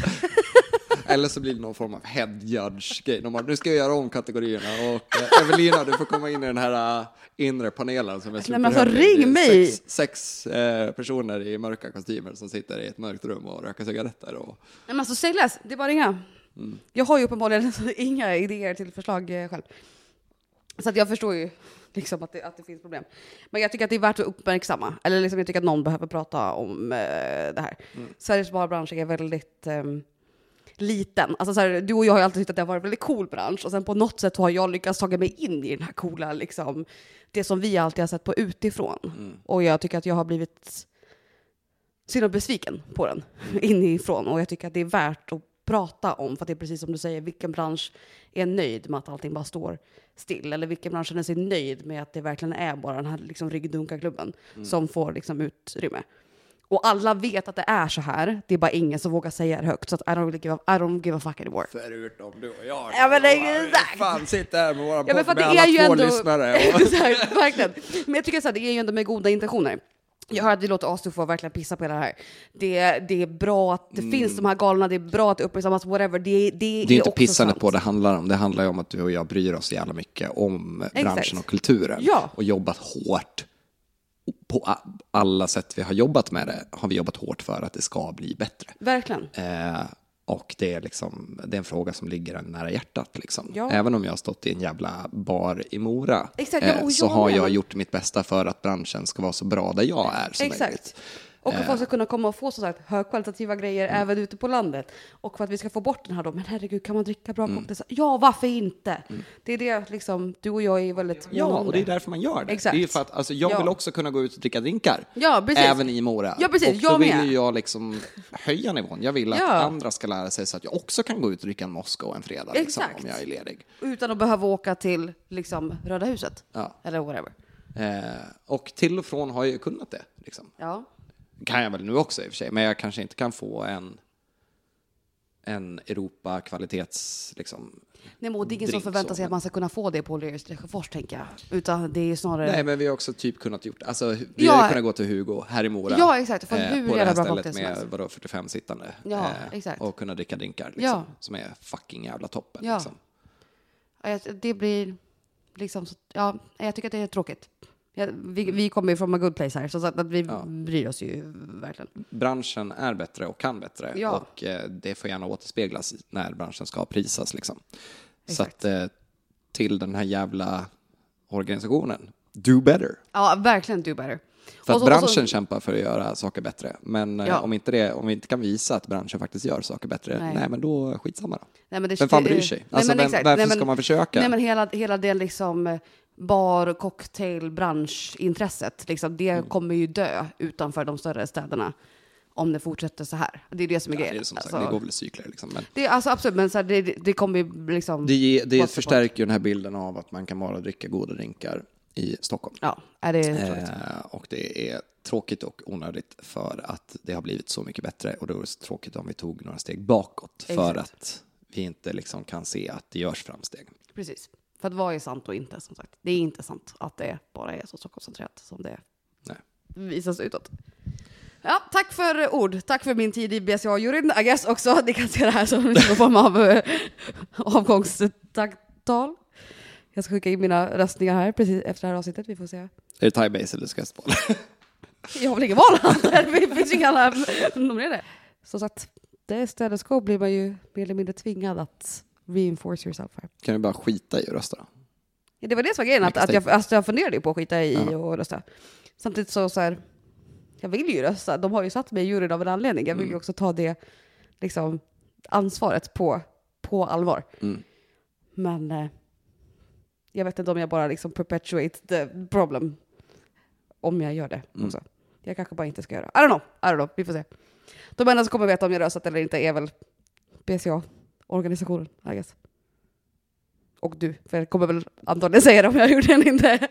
Eller så blir det någon form av head judge-grej. De bara, nu ska jag göra om kategorierna och eh, Evelina, du får komma in i den här uh, inre panelen som alltså, superhemlig. Är ring mig! Sex, sex eh, personer i mörka kostymer som sitter i ett mörkt rum och röker cigaretter. Och... Nej, men alltså, less, det är bara ringa. Jag har ju uppenbarligen inga idéer till förslag eh, själv. Så att jag förstår ju liksom att, det, att det finns problem. Men jag tycker att det är värt att uppmärksamma. Eller liksom, jag tycker att någon behöver prata om eh, det här. Sveriges barbransch är väldigt ehm, liten. Alltså, så här, du och jag har ju alltid tyckt att det har varit en väldigt cool bransch. Och sen på något sätt har jag lyckats ta mig in i den här coola, liksom, det som vi alltid har sett på utifrån. Och jag tycker att jag har blivit och besviken på den inifrån. Och jag tycker att det är värt att prata om, för att det är precis som du säger, vilken bransch är nöjd med att allting bara står still? Eller vilken bransch känner sig nöjd med att det verkligen är bara den här liksom, ryggdunkarklubben som får liksom, utrymme? Och alla vet att det är så här, det är bara ingen som vågar säga det högt. Så att I don't, really give, a, I don't give a fuck anymore. Förutom du och jag. Ja, men det är exakt. Fan, sitt där med våra Ja, men för med det alla är ju två ändå... lyssnare. Och... Exakt, verkligen. Men jag tycker så här, det är ju ändå med goda intentioner. Jag hör att vi låter Astufo verkligen pissa på hela det här. Det, det är bra att det finns de här galorna, det är bra att det uppmärksammas, whatever. Det, det, Det är inte också pissandet sant. på det handlar om. Det handlar ju om att du och jag bryr oss jävla mycket om branschen Exakt. och kulturen. Ja. Och jobbat hårt. På alla sätt vi har jobbat med det har vi jobbat hårt för att det ska bli bättre. Verkligen. Eh, och det är, liksom, det är en fråga som ligger en nära hjärtat. Liksom. Ja. Även om jag har stått i en jävla bar i Mora eh, Exakt, ja, och så har jag gjort mitt bästa för att branschen ska vara så bra där jag är som möjligt. Och att folk ska kunna komma och få så sagt, högkvalitativa grejer även ute på landet. Och för att vi ska få bort den här då, men herregud, kan man dricka bra cocktails? Ja, varför inte? Det är det liksom, du och jag är väldigt Ja, och det är därför man gör det. Exakt. Det är för att alltså, jag Ja. vill också kunna gå ut och dricka drinkar. Ja, precis. Även i Mora. Ja, precis. Och då Jag vill med. ju jag liksom höja nivån. Jag vill att Ja. andra ska lära sig så att jag också kan gå ut och dricka en Moskva en fredag liksom, Exakt. om jag är ledig. Utan att behöva åka till liksom, Röda huset. Ja. Eller whatever. Eh, och till och från har jag ju kunnat det. Liksom. Ja. Kan jag väl nu också i och för sig, men jag kanske inte kan få en, en Europa-kvalitets... Liksom. Nej, men det är ingen som förväntar sig att man ska kunna få det på Lerus Lesjöfors, tänker jag. Utan det är snarare... Nej, men vi har också typ kunnat gjort, alltså vi Ja. har ju kunnat gå till Hugo här i Mora. Ja, exakt, få hur på det här stället med helst. vadå, 45 sittande. Ja, exakt. Och kunna dricka drinkar liksom, Ja. som är fucking jävla toppen. Ja. Liksom. Det blir liksom... Ja, jag tycker att det är tråkigt. Ja, vi, vi kommer ju från a good place här, så att att vi Ja. bryr oss ju verkligen. Branschen är bättre och kan bättre Ja. och eh, det får gärna återspeglas när branschen ska prisas. Liksom. Så att eh, till den här jävla organisationen, do better. Ja, verkligen do better. För att så- och så- branschen kämpar för att göra saker bättre. Men eh, Ja. om, inte det, om vi inte kan visa att branschen faktiskt gör saker bättre, Nej. nej, men då skitsamma då. Nej, men det, Vem fan bryr sig? nej, Alltså, men vem- varför Nej, men- ska man försöka? Nej, men hela, hela det liksom eh, bar, cocktail, branschintresset, liksom, det Mm. kommer ju dö utanför de större städerna om det fortsätter så här. Det är det som är Ja, det, grejen. är som sagt, Alltså, det går väl i cykler. Liksom. Men det, alltså, absolut, men så här, det, det kommer ju liksom... det, ge- det förstärker ju den här bilden av att man kan bara dricka goda drinkar i Stockholm. Ja, är det tråkigt. Eh, och det är tråkigt och onödigt för att det har blivit så mycket bättre och då är det tråkigt om vi tog några steg bakåt för Exakt. att vi inte liksom kan se att det görs framsteg. Precis. För att vad är sant och inte, som sagt. Det är inte sant att det bara är så Stockholmscentrerat som det Nej. visas utåt. Ja, tack för ord. Tack för min tid i BCA-juryn, I guess också. Ni kan se det här som någon form av eh, avgångstacktal. Jag ska skicka in mina röstningar här precis efter det här avsnittet. Vi får se. Är det Thai Base eller Skestboll? Jag har väl ingen val. Det finns inga andra nominerade. Som sagt, det är status quo blir man ju mer eller mindre tvingad att reinforce yourself här. kan du bara skita i att rösta då? Ja, Det var det som var grejen, att, att jag, alltså jag funderade ju på att skita i Ja. och rösta. Samtidigt så, så här, jag vill ju rösta. De har ju satt mig i juryn av en anledning. Jag vill ju också ta det liksom, ansvaret på, på allvar. Mm. Men eh, jag vet inte om jag bara liksom perpetuate the problem. Om jag gör det Mm. också. Jag kanske bara inte ska göra. I don't know, I don't know. vi får se. De enda som kommer veta om jag röstat eller inte är väl BCA-organisationen, I guess. Och du, för jag kommer väl antagligen säga det om jag gjorde det eller inte.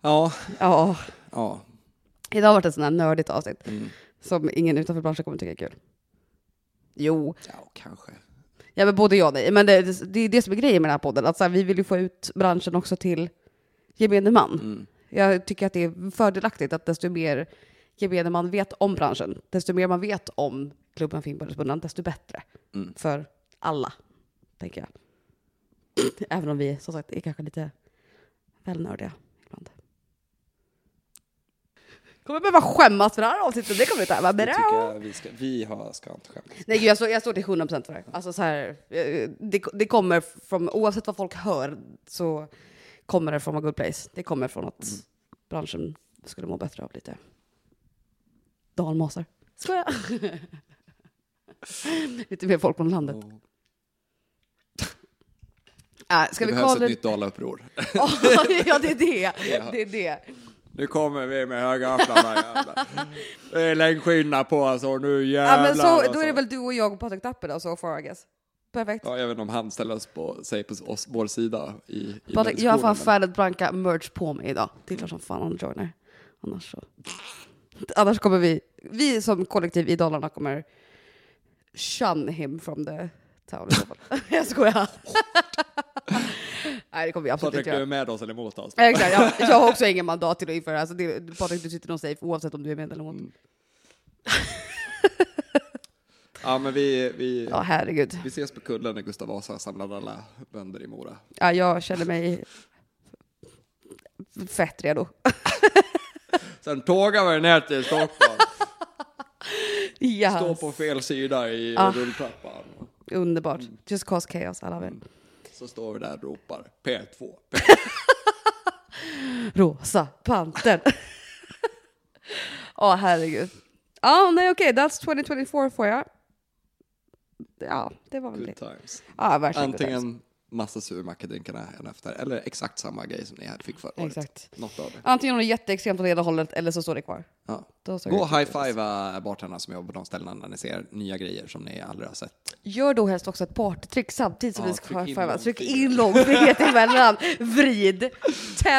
Ja, ja, ja. idag har varit ett sånt här nördigt avsnitt Mm. som ingen utanför branschen kommer tycka är kul. Jo, Ja, kanske. Ja, men både ja och nej. Men det, det är det som är grejen med den här podden. Att så här, vi vill ju få ut branschen också till gemene man. Mm. Jag tycker att det är fördelaktigt att desto mer gemene man vet om branschen, desto mer man vet om klubben Finnbågsbunden, desto bättre. Mm. För alla, tänker jag. Även om vi som sagt är kanske lite väl nördiga ibland. Kommer behöva skämmas för det här avsnittet, det kommer inte vara Det bra. vi ska, vi har, ska inte skämmas. Nej, jag, står, jag står till 100% för det. Alltså, så här, eh, det. Det kommer från, oavsett vad folk hör, så kommer det från a good place. Det kommer från att Mm. branschen skulle må bättre av lite dalmasar. Skojar! lite mer folk från landet. Och Äh, ska det vi behövs kalla ett nytt dalauppror. ja, det är det. Det är det. Nu kommer vi med högafflarna jävlar. Det är längdskidorna på oss och nu Ja, jävlar. men så, då är det väl du och jag och Patrik Tapper då, so far I guess. Perfekt. Ja, inte om han ställer oss på, sig på oss, vår sida i, i Patrik, jag har fan färdigt Branka merch på mig idag. Det är klart som fan han joiner. Annars så... Annars kommer vi, vi som kollektiv i Dalarna kommer shun him from the town. jag skojar. Nej, det kommer vi absolut Patrik, inte du är göra. med oss eller emot oss? Exakt, jag, jag har också ingen mandat till att införa. Alltså det, Patrik, du sitter nog safe oavsett om du är med eller emot. Mm. Ja, men vi, vi, Ja, herregud. vi ses på kullen när Gustav Vasa samlade alla bönder i Mora. Ja, jag känner mig fett redo. Sen tågar vi ner till Stockholm, Yes. står på fel sida i Ah. rulltrappan. Underbart. Just cause chaos, I love it. Så står vi där och ropar P2. Rosa Pantern. Åh, herregud. Ja, nej okej, that's 2024 får jag. Ja, det var väl Good det. times. Ja, verkligen. Antingen massa surmacadrinkarna en efter, eller exakt samma grej som ni här fick förra året. Exakt. Något av det. Antingen är det jätteextremt åt ena hållet eller så står det kvar. Ja. Då Gå och high-fivea bartenderna som jobbar på de ställena när ni ser nya grejer som ni aldrig har sett. Gör då helst också ett partytryck samtidigt som Ja, vi ska high-fivea. Tryck in långfingret emellan. Vrid. 10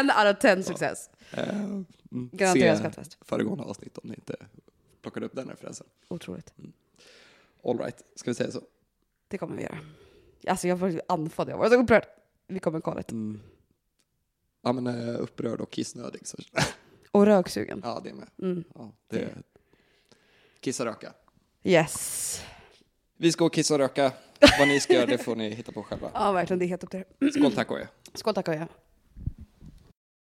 out of 10 success. Eh, mm. Garanterat skrattfest. föregående avsnitt om ni inte plockade upp den referensen. Otroligt. All right, ska vi säga så? Det kommer vi göra. Alltså jag var andfådd, jag var så upprörd. Vi kommer kvalet. Mm. Ja, men eh, upprörd och kissnödig. Så. Och röksugen. Ja, det med. Mm. Ja, det... Kissa röka. Yes. Vi ska och kissa och röka. Vad ni ska göra, det får ni hitta på själva. Ja, verkligen. Det är helt upp till er. Skål, tack och hej. Skål tack och jag.